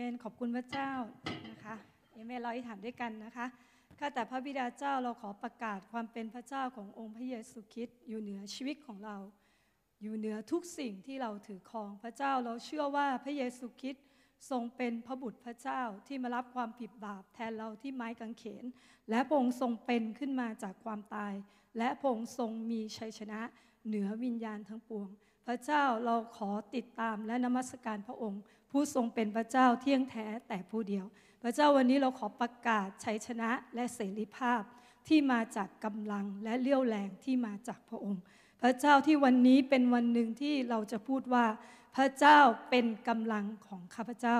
เมนขอบคุณพระเจ้านะคะเอเมนเราอธิษฐานด้วยกันนะคะข้าแต่พระบิดาเจ้าเราขอประกาศความเป็นพระเจ้าขององค์พระเยซูคริสต์อยู่เหนือชีวิตของเรา อยู่เหนือทุกสิ่งที่เราถือครองพระเจ้าเราเชื่อว่าพระเยซูคริสต์ทรงเป็นพระบุตรพระเจ้าที่มารับความผิดบาปแทนเราที่ไม้กางเขน และพระองค์ทรงเป็นขึ้นมาจากความตาย และพระองค์ทรงมีชัยชนะเหนือวิญญาณทั้งปวง พระเจ้าเราขอติดตามและนมัสการพระองค์ ผู้ทรงเป็นพระเจ้าเที่ยงแท้แต่ผู้เดียว พระเจ้าวันนี้เราขอประกาศชัยชนะและเสรีภาพที่มาจากกำลังและเลี้ยวแรงที่มาจากพระองค์ พระเจ้าที่วันนี้เป็นวันหนึ่งที่เราจะพูดว่า พระเจ้าเป็นกำลังของข้าพเจ้า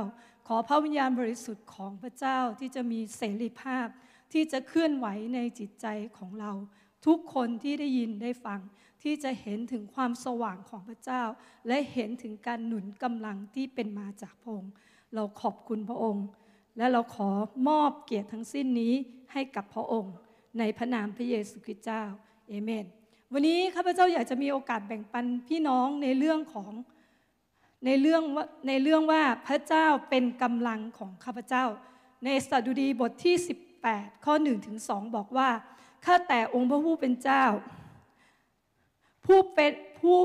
ขอพระวิญญาณบริสุทธิ์ของพระเจ้าที่จะมีเสรีภาพ ที่จะเคลื่อนไหวในจิตใจของเรา ทุกคนที่ได้ยินได้ฟัง ที่จะเห็นถึงความสว่างของพระเจ้า และเห็นถึงการหนุนกำลังที่เป็นมาจากพระองค์ เราขอบคุณพระองค์ และเราขอมอบเกียรติทั้งสิ้นนี้ให้กับพระองค์ ในพระนามพระเยซูคริสต์เจ้าเอเมน วันนี้ข้าพเจ้าอยากจะมีโอกาสแบ่งปันพี่น้องในเรื่องของในเรื่องว่าในเรื่องว่าพระเจ้าเป็นกำลังของข้าพเจ้า ในสดุดีบทที่ 18 ข้อ1ถึง2บอกว่าข้าแต่องค์พระผู้เป็นเจ้า ผู้เป็นผู้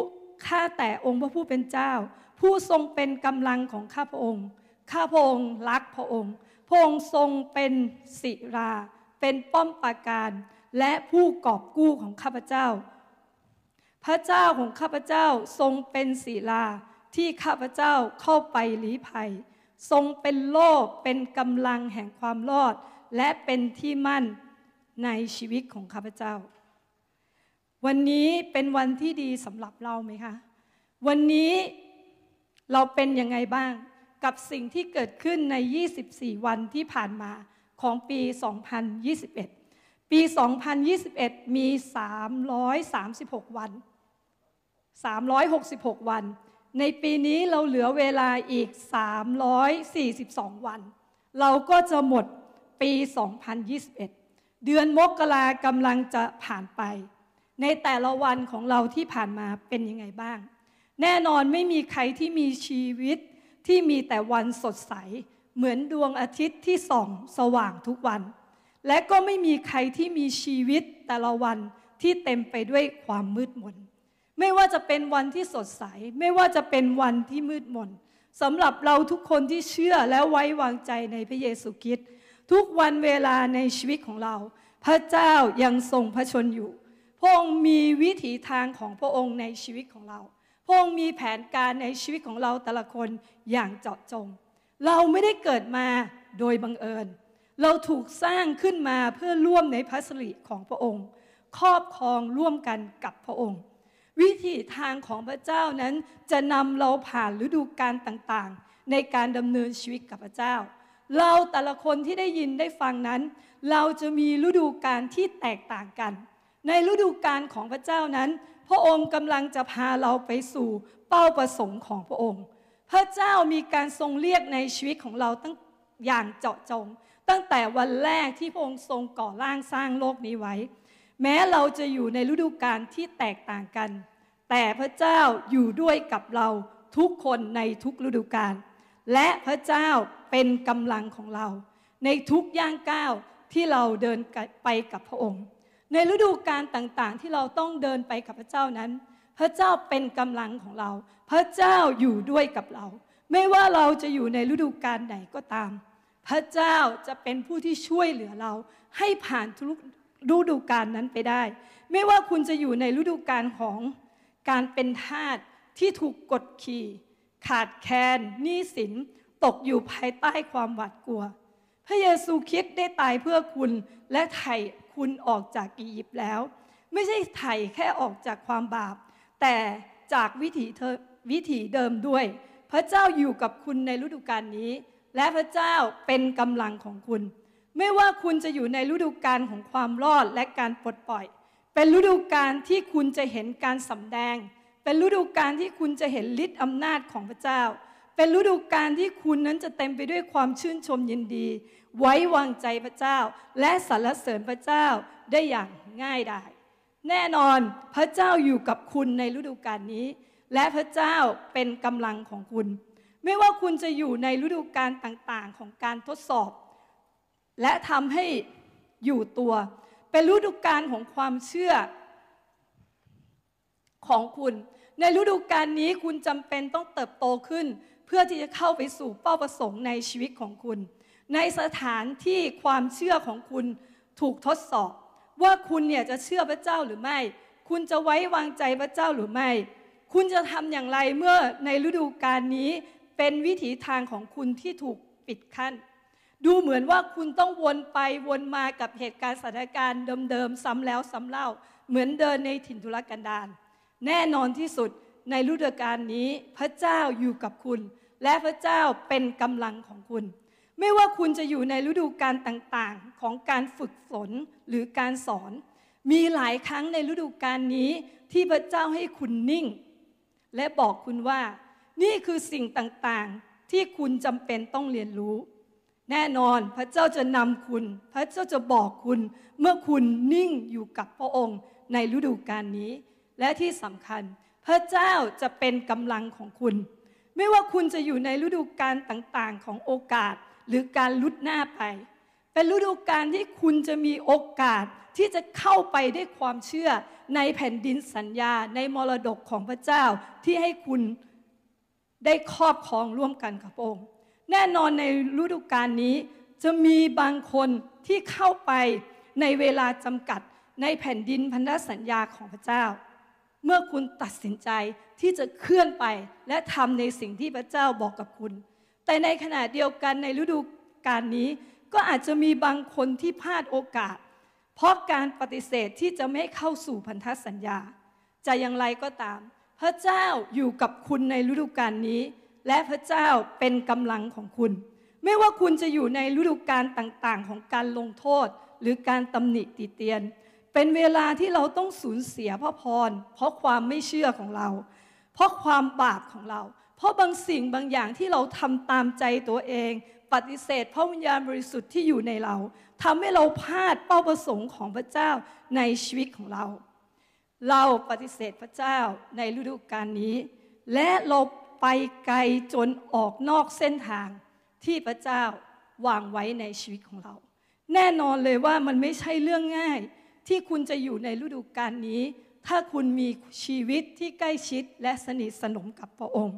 ข้าแต่องค์พระผู้เป็นเจ้า ผู้ทรงเป็นกำลังของข้าพระองค์ ข้าพระองค์รักพระองค์ พระองค์ทรงเป็นศิรา เป็นป้อมปราการ และผู้กอบกู้ของข้าพเจ้า พระเจ้าของข้าพเจ้าทรงเป็นศิลาที่ข้าพเจ้าเข้าไปหลีภัย ทรงเป็นโลกเป็นกำลังแห่งความรอด และเป็นที่มั่นในชีวิตของข้าพเจ้า วันนี้เป็นวันที่ดีสำหรับเราไหมคะ วันนี้เราเป็นยังไงบ้างกับสิ่งที่เกิดขึ้นใน 24 วันที่ผ่านมาของปี 2021 ปี 2021 มี 336 วัน 366 วัน ในปีนี้เราเหลือเวลาอีก 342 วัน เราก็จะหมดปี 2021 เดือนมกรากำลังจะผ่านไป ในแต่ละวันของเราที่ผ่านมาเป็นยังไงบ้าง แน่นอนไม่มีใครที่มีชีวิตที่มีแต่วันสดใส เหมือนดวงอาทิตย์ที่ส่องสว่างทุกวัน และก็ไม่มีใครที่มีชีวิตแต่ละวันที่เต็มไปด้วยความมืดมน ไม่ว่าจะเป็นวันที่สดใส ไม่ว่าจะเป็นวันที่มืดมนสำหรับเราทุกคนที่เชื่อและไว้วางใจในพระเยซูคริสต์ทุกวันเวลาในชีวิตของเรา พระเจ้ายังทรงพระชนอยู่ พระองค์มีวิถีทางของพระองค์ในชีวิตของเรา พระองค์มีแผนการในชีวิตของเราแต่ละคนอย่างเจาะจง เราไม่ได้เกิดมาโดยบังเอิญ เราถูกสร้างขึ้นมาเพื่อร่วมในพระสิริของพระองค์ ครอบครองร่วมกันกับพระองค์ วิถีทางของพระเจ้านั้นจะนำเราผ่านฤดูกาลต่างๆ ในการดำเนินชีวิตกับพระเจ้า เราแต่ละคนที่ได้ยินได้ฟังนั้น เราจะมีฤดูกาลที่แตกต่างกัน ในฤดูกาลของพระเจ้านั้น พระองค์กำลังจะพาเราไปสู่เป้าประสงค์ของพระองค์ พระเจ้ามีการทรงเรียกในชีวิตของเราตั้งอย่างเจาะจง ตั้งแต่วันแรกที่พระองค์ทรงก่อร่างสร้างโลกนี้ไว้ แม้เราจะอยู่ในฤดูกาลที่แตกต่างกัน แต่พระเจ้าอยู่ด้วยกับเราทุกคนในทุกฤดูกาลและพระเจ้าเป็นกำลังของเรา ในทุกย่างก้าวที่เราเดินไปกับพระองค์ ในฤดูกาลต่างๆ ที่เราต้องเดินไปกับพระเจ้านั้น พระเจ้าเป็นกำลังของเรา พระเจ้าอยู่ด้วยกับเรา ไม่ว่าเราจะอยู่ในฤดูกาลไหนก็ตาม พระเจ้าจะเป็นผู้ที่ช่วยเหลือเรา ให้ผ่านทุกฤดูกาลนั้นไปได้ ไม่ว่าคุณจะอยู่ในฤดูกาลของการเป็นทาสที่ถูกกดขี่ ขาดแคลนหนี้สินตกอยู่ภายใต้ความหวาดกลัว พระเยซูคริสต์ได้ตายเพื่อคุณและไถ่ คุณออกจากอียิปต์แล้ว ไม่ใช่ไถ่แค่ออกจากความบาป แต่จากวิถีเธอวิถีเดิมด้วย พระเจ้าอยู่กับคุณในฤดูกาลนี้ และพระเจ้าเป็นกำลังของคุณ ไม่ว่าคุณจะอยู่ในฤดูกาลของความรอดและการปลดปล่อย เป็นฤดูกาลที่คุณจะเห็นการสำแดง เป็นฤดูกาลที่คุณจะเห็นฤทธิ์อำนาจของพระเจ้า เป็นฤดูกาลที่คุณนั้นจะเต็มไปด้วยความชื่นชมยินดี ไว้วางใจพระเจ้า และสรรเสริญพระเจ้าได้อย่างง่ายดายแน่นอนพระเจ้าอยู่กับคุณในฤดูกาลนี้ และพระเจ้าเป็นกำลังของคุณ ไม่ว่าคุณจะอยู่ในฤดูกาลต่างๆของการทดสอบ และทำให้อยู่ตัว เป็นฤดูกาลของความเชื่อของคุณ ในฤดูกาลนี้คุณจำเป็นต้องเติบโตขึ้น เพื่อที่จะเข้าไปสู่เป้าประสงค์ในชีวิตของคุณ ในสถานที่ความเชื่อของคุณถูกทดสอบ ว่าคุณเนี่ยจะเชื่อพระเจ้าหรือไม่ คุณจะไว้วางใจพระเจ้าหรือไม่ คุณจะทำอย่างไรเมื่อในฤดูกาลนี้เป็นวิถีทางของคุณที่ถูกปิดขั้น ดูเหมือนว่าคุณต้องวนไปวนมากับเหตุการณ์สถานการณ์เดิมๆซ้ำแล้วซ้ำเล่า เหมือนเดินในถิ่นทุรกันดารแน่นอนที่สุดในฤดูกาลนี้พระเจ้าอยู่กับคุณ และพระเจ้าเป็นกำลังของคุณ ไม่ว่าคุณจะอยู่ในฤดูกาลต่างๆ ของการฝึกฝนหรือการสอน มีหลายครั้งในฤดูกาลนี้ที่พระเจ้าให้คุณนิ่ง และบอกคุณว่า นี่คือสิ่งต่างๆ ที่คุณจำเป็นต้องเรียนรู้ แน่นอนพระเจ้าจะนำคุณ พระเจ้าจะบอกคุณ เมื่อคุณนิ่งอยู่กับพระองค์ในฤดูกาลนี้ และที่สำคัญ พระเจ้าจะเป็นกำลังของคุณ ไม่ว่าคุณจะอยู่ในฤดูกาลต่างๆ ของโอกาส หรือการลุดหน้าไป เป็นฤดูกาลที่คุณจะมีโอกาสที่จะเข้าไปด้วยความเชื่อในแผ่นดินสัญญาในมรดกของพระเจ้าที่ให้คุณได้ครอบครองร่วมกันกับองค์ แน่นอนในฤดูกาลนี้จะมีบางคนที่เข้าไปในเวลาจำกัดในแผ่นดินพันธสัญญาของพระเจ้า เมื่อคุณตัดสินใจที่จะเคลื่อนไปและทำในสิ่งที่พระเจ้าบอกกับคุณ แต่ในขณะเดียวกันในฤดูกาลนี้ ก็อาจจะมีบางคนที่พลาดโอกาส เพราะการปฏิเสธที่จะไม่เข้าสู่พันธสัญญา จะอย่างไรก็ตาม พระเจ้าอยู่กับคุณในฤดูกาลนี้ และพระเจ้าเป็นกำลังของคุณ ไม่ว่าคุณจะอยู่ในฤดูกาลต่างๆ ของการลงโทษ หรือการตำหนิติเตียน เป็นเวลาที่เราต้องสูญเสียพระพรเพราะความไม่เชื่อของเรา เพราะความบาปของเรา ราะบางสิ่งบางอย่างที่เราทำตามใจตัวเอง ปฏิเสธพระวิญญาณบริสุทธิ์ที่อยู่ในเราทำให้เราพลาดเป้าประสงค์ของพระเจ้าในชีวิตของเรา เราปฏิเสธพระเจ้าในฤดูกาลนี้ และเราไปไกลจนออกนอกเส้นทางที่พระเจ้าวางไว้ในชีวิตของเรา แน่นอนเลยว่ามันไม่ใช่เรื่องง่าย ที่คุณจะอยู่ในฤดูกาลนี้ ถ้าคุณมีชีวิตที่ใกล้ชิดและสนิทสนมกับพระองค์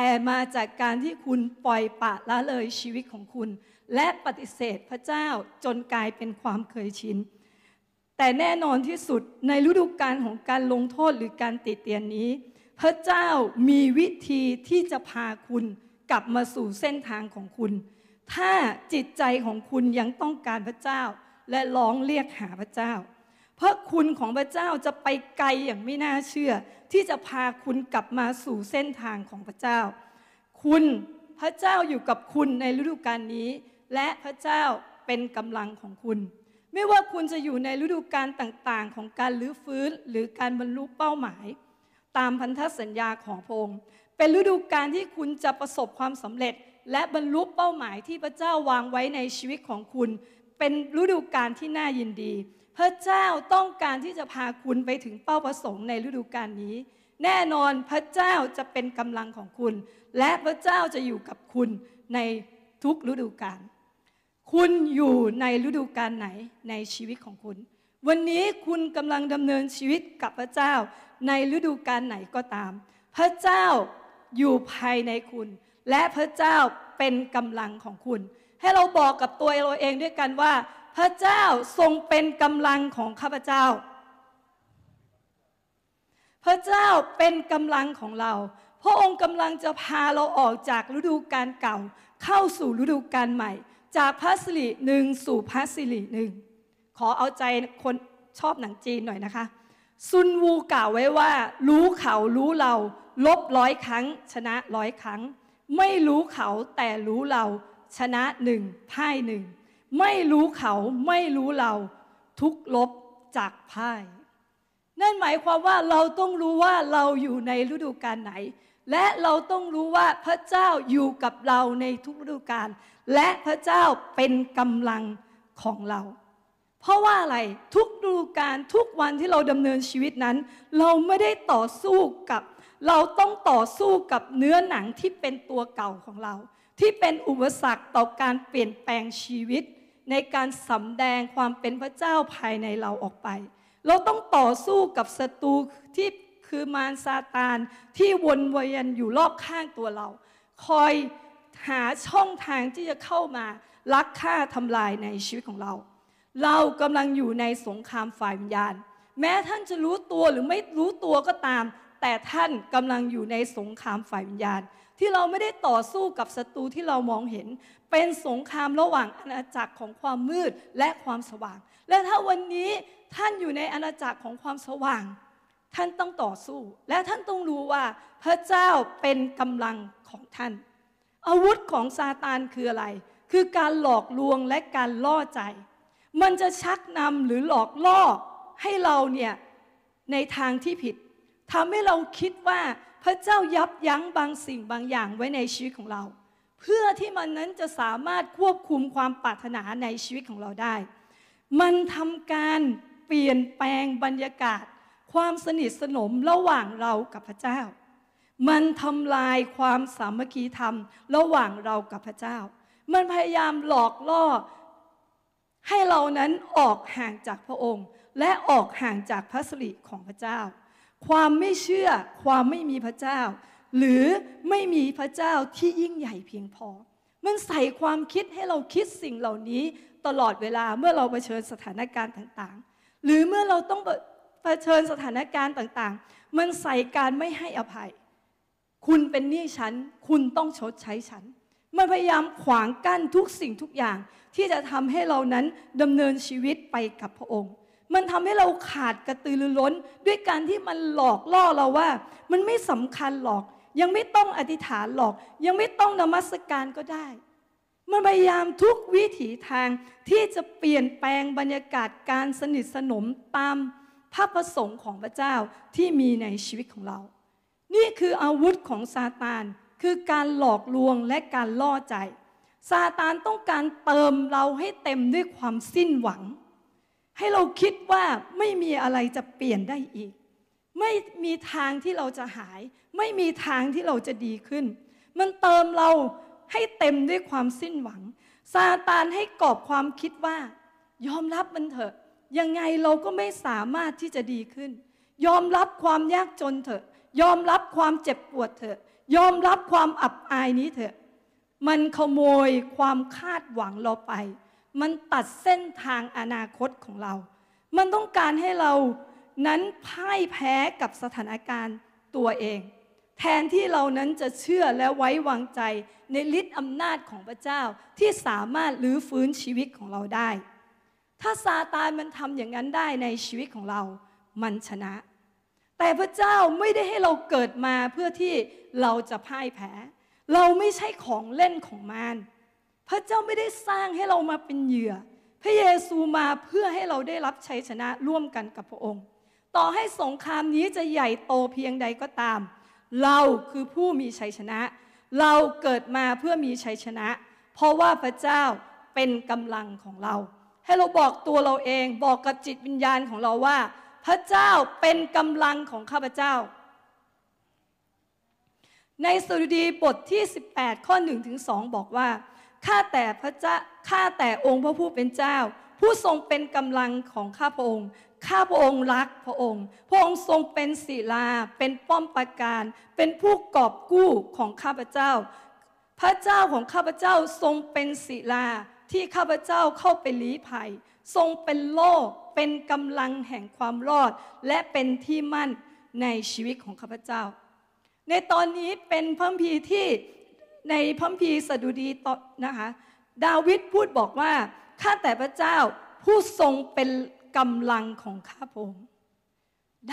แต่มาจากการที่คุณปล่อยปะละเลยชีวิตของคุณ และปฏิเสธพระเจ้าจนกลายเป็นความเคยชิน แต่แน่นอนที่สุดในฤดูกาลของการลงโทษหรือการติเตียนนี้ พระเจ้ามีวิธีที่จะพาคุณกลับมาสู่เส้นทางของคุณ ถ้าจิตใจของคุณยังต้องการพระเจ้า และร้องเรียกหาพระเจ้า พราะคุณของพระเจ้าจะไปไกลอย่างไม่น่าเชื่อ ที่จะพาคุณกลับมาสู่เส้นทางของพระเจ้า คุณพระเจ้าอยู่กับคุณในฤดูกาลนี้ และพระเจ้าเป็นกำลังของคุณ ไม่ว่าคุณจะอยู่ในฤดูกาลต่างๆ ของการลื้อฟื้นหรือการบรรลุเป้าหมาย ตามพันธสัญญาของพระองค์เป็นฤดูกาลที่คุณจะประสบความสำเร็จ และบรรลุเป้าหมายที่พระเจ้าวางไว้ในชีวิตของคุณ เป็นฤดูกาลที่น่ายินดี พระเจ้าต้องการที่จะพาคุณไปถึงเป้าประสงค์ในฤดูกาลนี้ แน่นอนพระเจ้าจะเป็นกำลังของคุณ และพระเจ้าจะอยู่กับคุณในทุกฤดูกาลคุณอยู่ในฤดูกาลไหนในชีวิตของคุณ วันนี้คุณกำลังดำเนินชีวิตกับพระเจ้า ในฤดูกาลไหนก็ตาม พระเจ้าอยู่ภายในคุณ และพระเจ้าเป็นกำลังของคุณ ให้เราบอกกับตัวเราเองด้วยกันว่า พระเจ้าทรงเป็นกำลังของข้าพเจ้า พระเจ้าเป็นกำลังของเรา พระองค์กำลังจะพาเราออกจากฤดูกาลเก่า เข้าสู่ฤดูกาลใหม่ จากพระสิริหนึ่งสู่พระสิริหนึ่งขอเอาใจคนชอบหนังจีนหน่อยนะคะ ซุนวูกล่าวไว้ว่า รู้เขารู้เรา ลบร้อยครั้ง ชนะร้อยครั้ง ไม่รู้เขาแต่รู้เรา ชนะหนึ่งพ่ายหนึ่ง ไม่รู้เขาไม่รู้เราทุกลบจากพ่าย นั่นหมายความว่าเราต้องรู้ว่าเราอยู่ในฤดูกาลไหน และเราต้องรู้ว่าพระเจ้าอยู่กับเราในทุกฤดูกาลและพระเจ้าเป็นกำลังของเรา เพราะว่าอะไรทุกฤดูการทุกวันที่เราดำเนินชีวิตนั้น เราไม่ได้ต่อสู้กับ เราต้องต่อสู้กับเนื้อหนังที่เป็นตัวเก่าของเรา ที่เป็นอุปสรรคต่อการเปลี่ยนแปลงชีวิต ในการสำแดงความเป็นพระเจ้าภายในเราออกไป เราต้องต่อสู้กับศัตรูที่คือมารซาตานที่วนเวียนอยู่รอบข้างตัวเรา คอยหาช่องทางที่จะเข้ามาลักฆ่าทำลายในชีวิตของเรา เรากำลังอยู่ในสงครามฝ่ายวิญญาณ แม้ท่านจะรู้ตัวหรือไม่รู้ตัวก็ตาม แต่ท่านกำลังอยู่ในสงครามฝ่ายวิญญาณ ที่เราไม่ได้ต่อสู้กับศัตรูที่เรามองเห็น เป็นสงครามระหว่างอาณาจักรของความมืดและความสว่าง และถ้าวันนี้ท่านอยู่ในอาณาจักรของความสว่าง ท่านต้องต่อสู้ และท่านต้องรู้ว่าพระเจ้าเป็นกำลังของท่าน อาวุธของซาตานคืออะไร คือการหลอกลวงและการล่อใจ มันจะชักนำหรือหลอกล่อให้เราเนี่ยในทางที่ผิดทำให้เราคิดว่าพระเจ้ายับยั้งบางสิ่งบางอย่างไว้ในชีวิตของเรา เพื่อที่มันนั้นจะสามารถควบคุมความปรารถนาในชีวิตของเราได้ มันทำการเปลี่ยนแปลงบรรยากาศ ความสนิทสนมระหว่างเรากับพระเจ้า มันทำลายความสามัคคีธรรมระหว่างเรากับพระเจ้า มันพยายามหลอกล่อ ให้เรานั้นออกห่างจากพระองค์ และออกห่างจากพระสิริของพระเจ้า ความไม่เชื่อความไม่มีพระเจ้า หรือไม่มีพระเจ้าที่ยิ่งใหญ่เพียงพอ มันใส่ความคิดให้เราคิดสิ่งเหล่านี้ตลอดเวลาเมื่อเราเผชิญสถานการณ์ต่างๆ หรือเมื่อเราต้องเผชิญสถานการณ์ต่างๆ มันใส่การไม่ให้อภัย คุณเป็นหนี้ฉัน คุณต้องชดใช้ฉัน มันพยายามขวางกั้นทุกสิ่งทุกอย่าง ที่จะทำให้เรานั้นดำเนินชีวิตไปกับพระองค์มันทำให้เราขาดกระตือรือร้น ด้วยการที่มันหลอกล่อเราว่า มันไม่สำคัญหรอก ยังไม่ต้องอธิษฐานหรอก ยังไม่ต้องนมัสการก็ได้ มันพยายามทุกวิถีทางที่จะเปลี่ยนแปลงบรรยากาศการสนิทสนมตามพระประสงค์ของพระเจ้าที่มีในชีวิตของเรา นี่คืออาวุธของซาตานคือการหลอกลวงและการล่อใจ ซาตานต้องการเติมเราให้เต็มด้วยความสิ้นหวัง ให้เราคิดว่าไม่มีอะไรจะเปลี่ยนได้อีก ไม่มีทางที่เราจะหาย ไม่มีทางที่เราจะดีขึ้น มันเติมเราให้เต็มด้วยความสิ้นหวัง ซาตานให้กรอบความคิดว่า ยอมรับมันเถอะ ยังไงเราก็ไม่สามารถที่จะดีขึ้น ยอมรับความยากจนเถอะ ยอมรับความเจ็บปวดเถอะ ยอมรับความอับอายนี้เถอะ มันขโมยความคาดหวังเราไป มันตัดเส้นทางอนาคตของเรา มันต้องการให้เรานั้นพ่ายแพ้กับสถานการณ์ตัวเอง แทนที่เรานั้นจะเชื่อและไว้วางใจในฤทธิ์อำนาจของพระเจ้าที่สามารถลื้อฟื้นชีวิตของเราได้ ถ้าซาตานมันทำอย่างนั้นได้ในชีวิตของเรา มันชนะ แต่พระเจ้าไม่ได้ให้เราเกิดมาเพื่อที่เราจะพ่ายแพ้ เราไม่ใช่ของเล่นของมารพระเจ้าไม่ได้สร้างให้เรามาเป็นเหยื่อ พระเยซูมาเพื่อให้เราได้รับชัยชนะร่วมกันกับพระองค์ ต่อให้สงครามนี้จะใหญ่โตเพียงใดก็ตาม เราคือผู้มีชัยชนะ เราเกิดมาเพื่อมีชัยชนะ เพราะว่าพระเจ้าเป็นกำลังของเรา ให้เราบอกตัวเราเองบอกกับจิตวิญญาณของเราว่า พระเจ้าเป็นกำลังของข้าพเจ้า ในสดุดีบทที่ 18 ข้อ1ถึง2บอกว่าข้าแต่พระเจ้าข้าแต่องค์พระผู้เป็นเจ้า ผู้ทรงเป็นกำลังของข้าพระองค์ ข้าพระองค์รักพระองค์ พระองค์ทรงเป็นศิลา เป็นป้อมปราการ เป็นผู้กอบกู้ของข้าพเจ้า พระเจ้าของข้าพเจ้าทรงเป็นศิลาที่ข้าพเจ้าเข้าไปลี้ภัย ทรงเป็นโล่เป็นกำลังแห่งความรอด และเป็นที่มั่นในชีวิตของข้าพเจ้า ในตอนนี้เป็นพระพีที่ในพระพีสดุดีตนะคะ ดาวิดพูดบอกว่าข้าแต่พระเจ้าผู้ทรงเป็น กำลังของข้าพงค์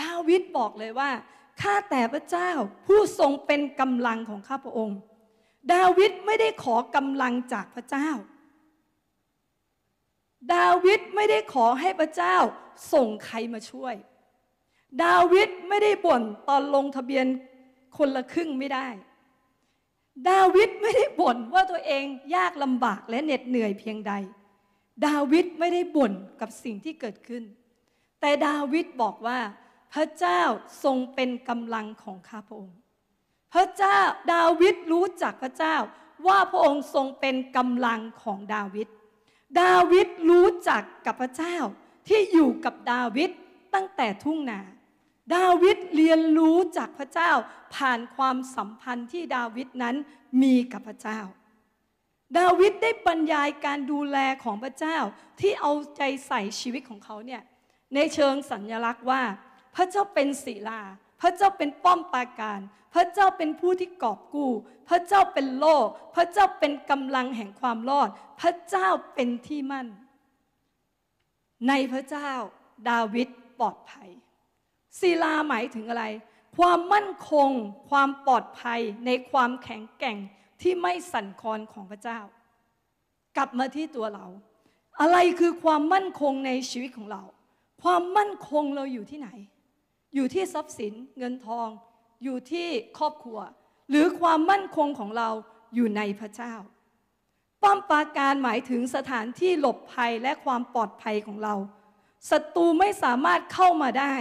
ดาวิดบอกเลยว่าข้าแต่พระเจ้าผู้ทรงเป็นกำลังของข้าพระองค์ ดาวิดไม่ได้ขอกำลังจากพระเจ้า ดาวิดไม่ได้ขอให้พระเจ้าส่งใครมาช่วย ดาวิดไม่ได้บ่นตอนลงทะเบียนคนละครึ่งไม่ได้ ดาวิดไม่ได้บ่นว่าตัวเองยากลำบากและเหน็ดเหนื่อยเพียงใด ดาวิดไม่ได้บ่นกับสิ่งที่เกิดขึ้น แต่ดาวิดบอกว่า พระเจ้าทรงเป็นกำลังของข้าพระองค์ พระเจ้าดาวิดรู้จักพระเจ้าว่าพระองค์ทรงเป็นกำลังของดาวิด ดาวิดรู้จักกับพระเจ้าที่อยู่กับดาวิดตั้งแต่ทุ่งนา ดาวิดเรียนรู้จากพระเจ้าผ่านความสัมพันธ์ที่ดาวิดนั้นมีกับพระเจ้า ดาวิดได้บรรยายการดูแลของพระเจ้าที่เอาใจใส่ชีวิตของเขาเนี่ยในเชิงสัญลักษณ์ว่า พระเจ้าเป็นศิลา พระเจ้าเป็นป้อมปราการ พระเจ้าเป็นผู้ที่กอบกู้ พระเจ้าเป็นโล่พระเจ้าเป็นกำลังแห่งความรอด พระเจ้าเป็นที่มั่น ในพระเจ้า ดาวิดปลอดภัยศิลาหมายถึงอะไร ความมั่นคง ความปลอดภัยในความแข็งแกร่ง ที่ไม่สั่นคลอนของพระเจ้า กลับมาที่ตัวเรา อะไรคือความมั่นคงในชีวิตของเรา ความมั่นคงเราอยู่ที่ไหน อยู่ที่ทรัพย์สินเงินทอง อยู่ที่ครอบครัว หรือความมั่นคงของเราอยู่ในพระเจ้า ป้อมปราการหมายถึงสถานที่หลบภัยและความปลอดภัยของเราศัตรูไม่สามารถเข้ามาได้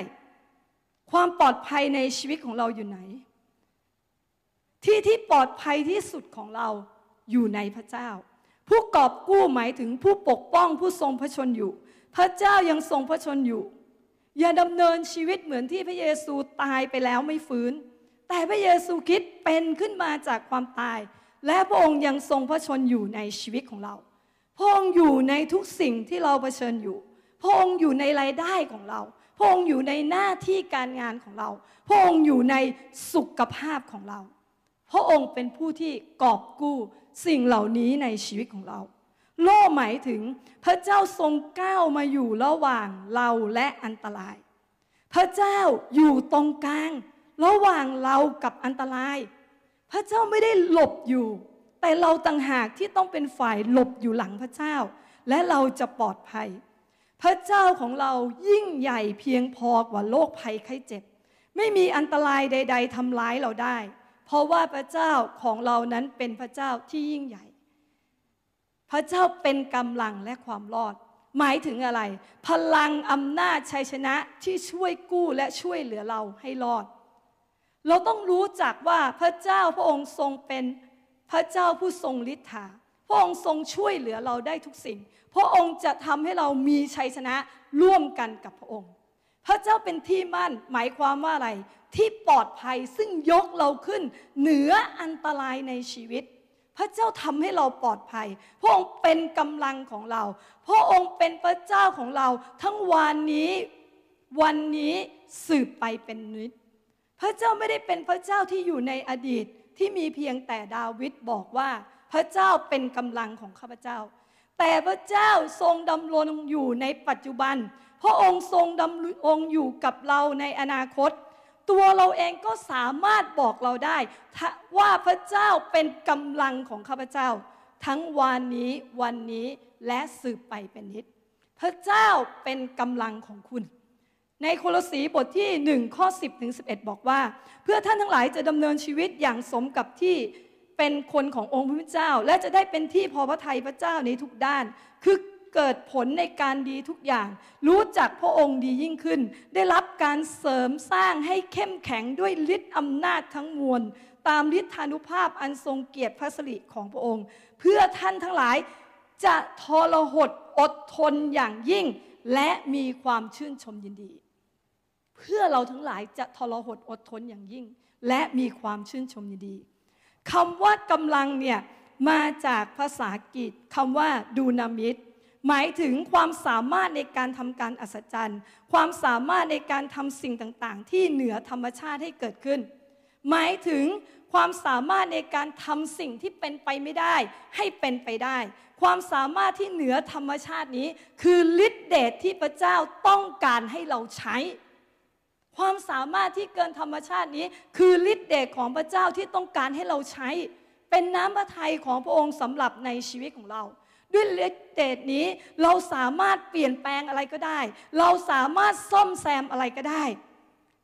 ความปลอดภัยในชีวิตของเราอยู่ไหน ที่ที่ปลอดภัยที่สุดของเราอยู่ในพระเจ้า ผู้กอบกู้หมายถึงผู้ปกป้องผู้ทรงพระชนอยู่ พระเจ้ายังทรงพระชนอยู่ อย่าดำเนินชีวิตเหมือนที่พระเยซูตายไปแล้วไม่ฟื้น แต่พระเยซูคิดเป็นขึ้นมาจากความตาย และพระองค์ยังทรงพระชนอยู่ในชีวิตของเรา พระองค์อยู่ในทุกสิ่งที่เราเผชิญอยู่ พระองค์อยู่ในรายได้ของเรา พระองค์อยู่ในหน้าที่การงานของเรา พระองค์อยู่ในสุขภาพของเรา พระองค์เป็นผู้ที่กอบกู้สิ่งเหล่านี้ในชีวิตของเรา โล่หมายถึงพระเจ้าทรงก้าวมาอยู่ระหว่างเราและอันตราย พระเจ้าอยู่ตรงกลาง ระหว่างเรากับอันตราย พระเจ้าไม่ได้หลบอยู่ แต่เราต่างหากที่ต้องเป็นฝ่ายหลบอยู่หลังพระเจ้า และเราจะปลอดภัย พระเจ้าของเรายิ่งใหญ่เพียงพอกว่าโรคภัยไข้เจ็บ ไม่มีอันตรายใด ๆทำร้ายเราได้ เพราะว่าพระเจ้าของเรานั้นเป็นพระเจ้าที่ยิ่งใหญ่ พระเจ้าเป็นกำลังและความรอด หมายถึงอะไร พลังอำนาจชัยชนะที่ช่วยกู้และช่วยเหลือเราให้รอด เราต้องรู้จักว่าพระเจ้าพระองค์ทรงเป็นพระเจ้าผู้ทรงฤทธาพระองค์ทรงช่วยเหลือเราได้ทุกสิ่ง พระองค์จะทำให้เรามีชัยชนะร่วมกันกับพระองค์ พระเจ้าเป็นที่มั่นหมายความว่าอะไร ที่ปลอดภัยซึ่งยกเราขึ้น เหนืออันตรายในชีวิต พระเจ้าทำให้เราปลอดภัย พระองค์เป็นกำลังของเรา พระองค์เป็นพระเจ้าของเรา ทั้งวันนี้วันนี้สืบไปเป็นนิด พระเจ้าไม่ได้เป็นพระเจ้าที่อยู่ในอดีตที่มีเพียงแต่ดาวิดบอกว่า พระเจ้าเป็นกำลังของข้าพเจ้า แต่พระเจ้าทรงดำรงอยู่ในปัจจุบัน พระองค์ทรงดำรงอยู่กับเราในอนาคต ตัวเราเองก็สามารถบอกเราได้ ว่าพระเจ้าเป็นกำลังของข้าพเจ้า ทั้งวันนี้วันนี้และสืบไปเป็นนิด พระเจ้าเป็นกำลังของคุณ ในโคลสีบทที่ 1 ข้อ 10ถึง11 บอกว่า เพื่อท่านทั้งหลายจะดำเนินชีวิตอย่างสมกับที่เป็นคนขององค์พระเจ้า และจะได้เป็นที่พอพระทัยพระเจ้าในทุกด้าน คือ เกิดผลในการดีทุกอย่าง รู้จักพระองค์ดียิ่งขึ้น ได้รับการเสริมสร้างให้เข้มแข็งด้วยฤทธิ์อำนาจทั้งมวล ตามฤทธานุภาพอันทรงเกียรติพระสิริของพระองค์ เพื่อท่านทั้งหลายจะทรหดอดทนอย่างยิ่ง และมีความชื่นชมยินดี เพื่อเราทั้งหลายจะทรหดอดทนอย่างยิ่ง และมีความชื่นชมยินดีคำว่ากำลังเนี่ยมาจากภาษาอังกคำว่าดูนามิต หมายถึงความสามารถในการทำการอัศจรรย์ ความสามารถในการทำสิ่งต่างๆ ที่เหนือธรรมชาติให้เกิดขึ้น หมายถึงความสามารถในการทำสิ่งที่เป็นไปไม่ได้ ให้เป็นไปได้ ความสามารถที่เหนือธรรมชาตินี้ คือฤทธิเดชที่พระเจ้าต้องการให้เราใช้ ความสามารถที่เกินธรรมชาตินี้ คือฤทธิ์เดชของพระเจ้าที่ต้องการให้เราใช้ เป็นน้ำพระทัยของพระองค์สำหรับในชีวิตของเรา ด้วยฤทธิ์เดชนี้เราสามารถเปลี่ยนแปลงอะไรก็ได้ เราสามารถซ่อมแซมอะไรก็ได้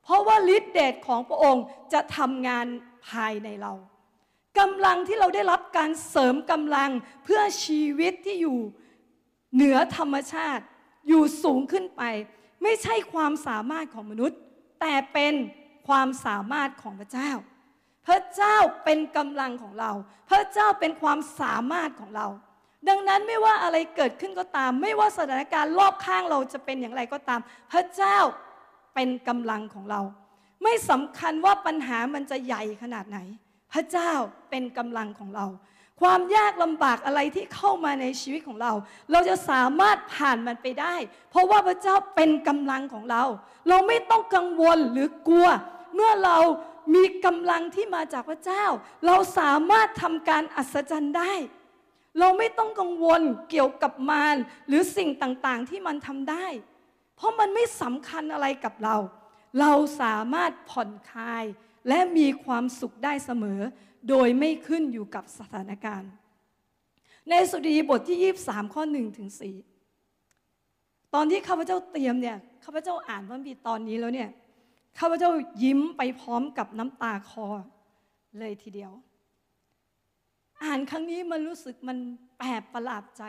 เพราะว่าฤทธิ์เดชของพระองค์จะทำงานภายในเรากำลังที่เราได้รับการเสริมกำลังเพื่อชีวิตที่อยู่เหนือธรรมชาติ อยู่สูงขึ้นไป ไม่ใช่ความสามารถของมนุษย์ แต่เป็นความสามารถของพระเจ้า พระเจ้าเป็นกำลังของเรา พระเจ้าเป็นความสามารถของเรา ดังนั้นไม่ว่าอะไรเกิดขึ้นก็ตาม ไม่ว่าสถานการณ์รอบข้างเราจะเป็นอย่างไรก็ตาม พระเจ้าเป็นกำลังของเรา ไม่สำคัญว่าปัญหามันจะใหญ่ขนาดไหน พระเจ้าเป็นกำลังของเรา ความยากลำบากอะไรที่เข้ามาในชีวิตของเรา เราจะสามารถผ่านมันไปได้ เพราะว่าพระเจ้าเป็นกำลังของเรา เราไม่ต้องกังวลหรือกลัว เมื่อเรามีกำลังที่มาจากพระเจ้า เราสามารถทำการอัศจรรย์ได้ เราไม่ต้องกังวลเกี่ยวกับมารหรือสิ่งต่างๆที่มันทำได้ เพราะมันไม่สำคัญอะไรกับเรา เราสามารถผ่อนคลาย และมีความสุขได้เสมอ โดยไม่ขึ้นอยู่กับสถานการณ์ ในสุดีบทที่ 23 ข้อ1ถึง4ตอนที่ข้าพเจ้าเตรียมเนี่ยข้าพเจ้าอ่านพระบีตอนนี้แล้วเนี่ยข้าพเจ้ายิ้มไปพร้อมกับน้ำตาคอเลยทีเดียว อ่านครั้งนี้มันรู้สึกมันแปลกประหลาดใจ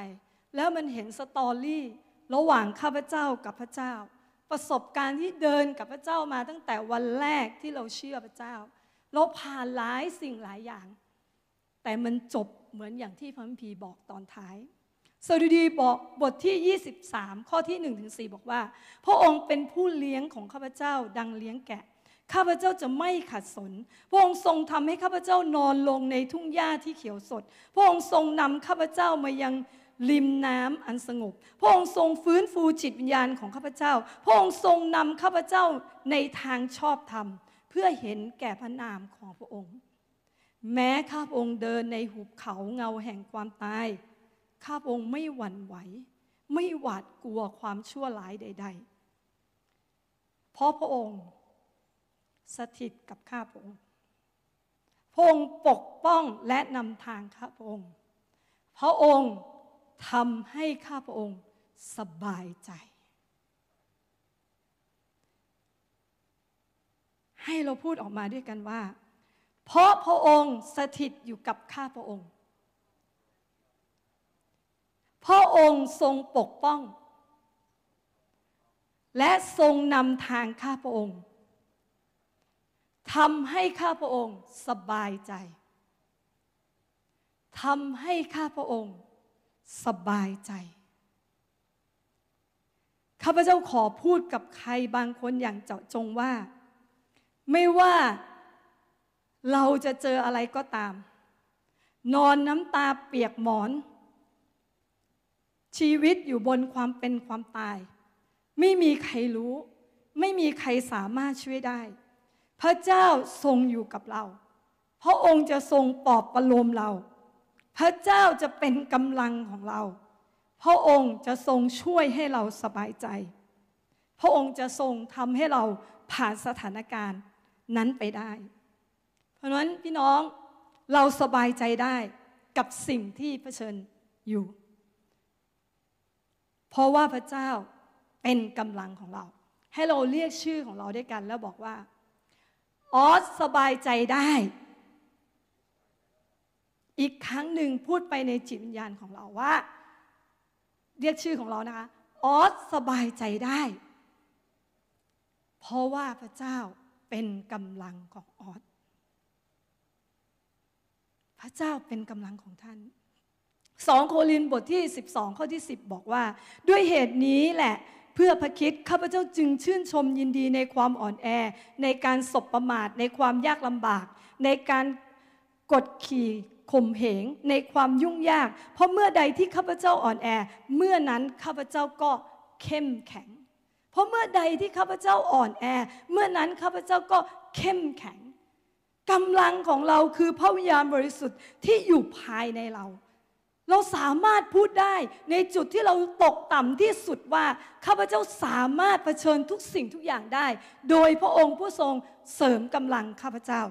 แล้วมันเห็นสตอรี่ระหว่างข้าพเจ้ากับพระเจ้า ประสบการณ์ที่เดินกับพระเจ้ามาตั้งแต่วันแรกที่เราเชื่อพระเจ้า เราผ่านหลายสิ่งหลายอย่าง แต่มันจบเหมือนอย่างที่พระมภีบอกตอนท้ายสดุดีบอกบทที่ 23 ข้อที่1ถึง4บอกว่า พระองค์เป็นผู้เลี้ยงของข้าพเจ้าดังเลี้ยงแกะ ข้าพเจ้าจะไม่ขัดสน พระองค์ทรงทำให้ข้าพเจ้านอนลงในทุ่งหญ้าที่เขียวสด พระองค์ทรงนำข้าพเจ้ามายังริมน้ำอันสงบ พระองค์ทรงฟื้นฟูจิตวิญญาณของข้าพเจ้า พระองค์ทรงนำข้าพเจ้าในทางชอบธรรม เพื่อเห็นแก่พระนามของพระองค์ แม้ข้าพระองค์เดินในหุบเขาเงาแห่งความตาย ข้าพระองค์ไม่หวั่นไหว ไม่หวาดกลัวความชั่วร้ายใด ๆ เพราะพระองค์ สถิตกับข้าพระองค์พระองค์ปกป้องและนำทางข้าพระองค์ พระองค์ทำให้ข้าพระองค์สบายใจ ให้เราพูดออกมาด้วยกันว่า เพราะพระองค์สถิตอยู่กับข้าพระองค์ พระองค์ทรงปกป้อง และทรงนำทางข้าพระองค์ ทำให้ข้าพระองค์สบายใจทำให้ข้าพระองค์สบายใจ ข้าพเจ้าขอพูดกับใครบางคนอย่างเจาะจงว่า ไม่ว่าเราจะเจออะไรก็ตาม นอนน้ำตาเปียกหมอน ชีวิตอยู่บนความเป็นความตาย ไม่มีใครรู้ ไม่มีใครสามารถช่วยได้ พระเจ้าทรงอยู่กับเรา พระองค์จะทรงปลอบประโลมเรา พระเจ้าจะเป็นกำลังของเรา พระองค์จะทรงช่วยให้เราสบายใจ พระองค์จะทรงทำให้เราผ่านสถานการณ์นั้นไปได้ เพราะนั้นพี่น้องเราสบายใจได้กับสิ่งที่เผชิญอยู่ เพราะว่าพระเจ้าเป็นกำลังของเรา ให้เราเรียกชื่อของเราด้วยกันแล้วบอกว่า ออสสบายใจได้ อีกครั้งหนึ่งพูดไปในจิตวิญญาณของเราว่า เรียกชื่อของเรานะคะออสสบายใจได้ เพราะว่าพระเจ้าเป็นกำลังของออสพระเจ้าเป็นกำลังของท่านสองโครินบทที่ 12 ข้อที่ 10 บอกว่า ด้วยเหตุนี้แหละ เพื่อพระคิดข้าพเจ้าจึงชื่นชมยินดีในความอ่อนแอ ในการสบประมาทในความยากลำบาก ในการกดขี่ข่มเหงในความยุ่งยาก เพราะเมื่อใดที่ข้าพเจ้าอ่อนแอ เมื่อนั้นข้าพเจ้าก็เข้มแข็ง เพราะเมื่อใดที่ข้าพเจ้าอ่อนแอ เมื่อนั้นข้าพเจ้าก็เข้มแข็งกำลังของเราคือพระวิญญาณบริสุทธิ์ที่อยู่ภายในเรา เราสามารถพูดได้ในจุดที่เราตกต่ำที่สุดว่า ข้าพเจ้าสามารถเผชิญทุกสิ่งทุกอย่างได้ โดยพระองค์ผู้ทรงเสริมกำลังข้าพเจ้า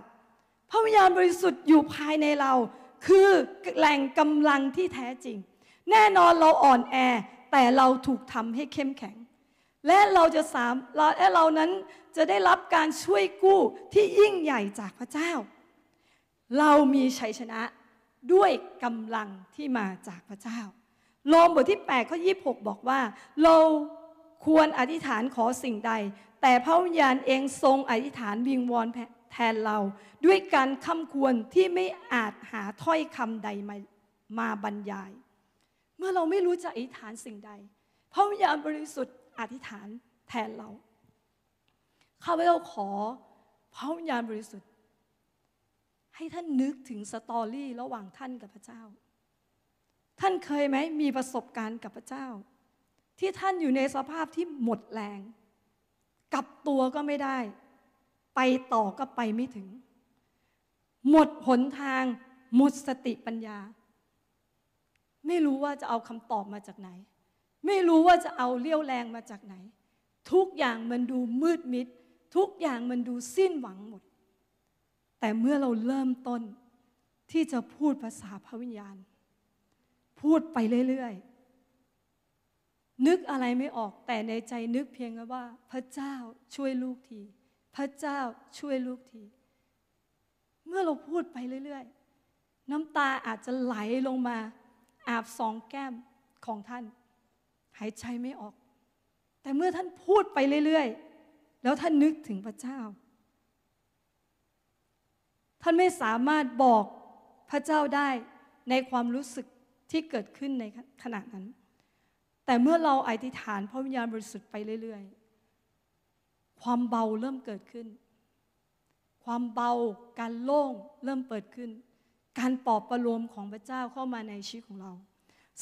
พระวิญญาณบริสุทธิ์อยู่ภายในเรา คือแหล่งกำลังที่แท้จริง แน่นอนเราอ่อนแอ แต่เราถูกทำให้เข้มแข็ง และเราจะสามและเรานั้นจะได้รับการช่วยกู้ที่ยิ่งใหญ่จากพระเจ้า เรามีชัยชนะ ด้วยกำลังที่มาจากพระเจ้าโรมบทที่8ข้อ26 บอกว่า เราควรอธิษฐานขอสิ่งใด แต่พระวิญญาณเองทรงอธิษฐานวิงวอนแทนเรา ด้วยการคำควรที่ไม่อาจหาถ้อยคำใดมามาบรรยาย เมื่อเราไม่รู้จะอธิษฐานสิ่งใด พระวิญญาณบริสุทธิ์อธิษฐานแทนเราข้าพเจ้าขอพระวิญญาณบริสุทธิ์ ให้ท่านนึกถึงสตอรี่ระหว่างท่านกับพระเจ้า ท่านเคยไหมมีประสบการณ์กับพระเจ้า ที่ท่านอยู่ในสภาพที่หมดแรง กลับตัวก็ไม่ได้ ไปต่อก็ไปไม่ถึง หมดหนทาง หมดสติปัญญา ไม่รู้ว่าจะเอาคำตอบมาจากไหน ไม่รู้ว่าจะเอาเลี้ยวแรงมาจากไหน ทุกอย่างมันดูมืดมิด ทุกอย่างมันดูสิ้นหวังหมด แต่เมื่อเราเริ่มต้นที่จะพูดภาษาพระวิญญาณ พูดไปเรื่อยๆ นึกอะไรไม่ออกแต่ในใจนึกเพียงว่า พระเจ้าช่วยลูกที พระเจ้าช่วยลูกที เมื่อเราพูดไปเรื่อยๆ น้ำตาอาจจะไหลลงมา อาบสองแก้มของท่าน หายใจไม่ออก แต่เมื่อท่านพูดไปเรื่อยๆ แล้วท่านนึกถึงพระเจ้า ท่านไม่สามารถบอกพระเจ้าได้ในความรู้สึกที่เกิดขึ้นในขณะนั้น แต่เมื่อเราอธิษฐานพระวิญญาณบริสุทธิ์ไปเรื่อย ๆ ความเบาเริ่มเกิดขึ้น ความเบาการโล่งเริ่มเปิดขึ้น การปลอบประโลมของพระเจ้าเข้ามาในชีวิตของเรา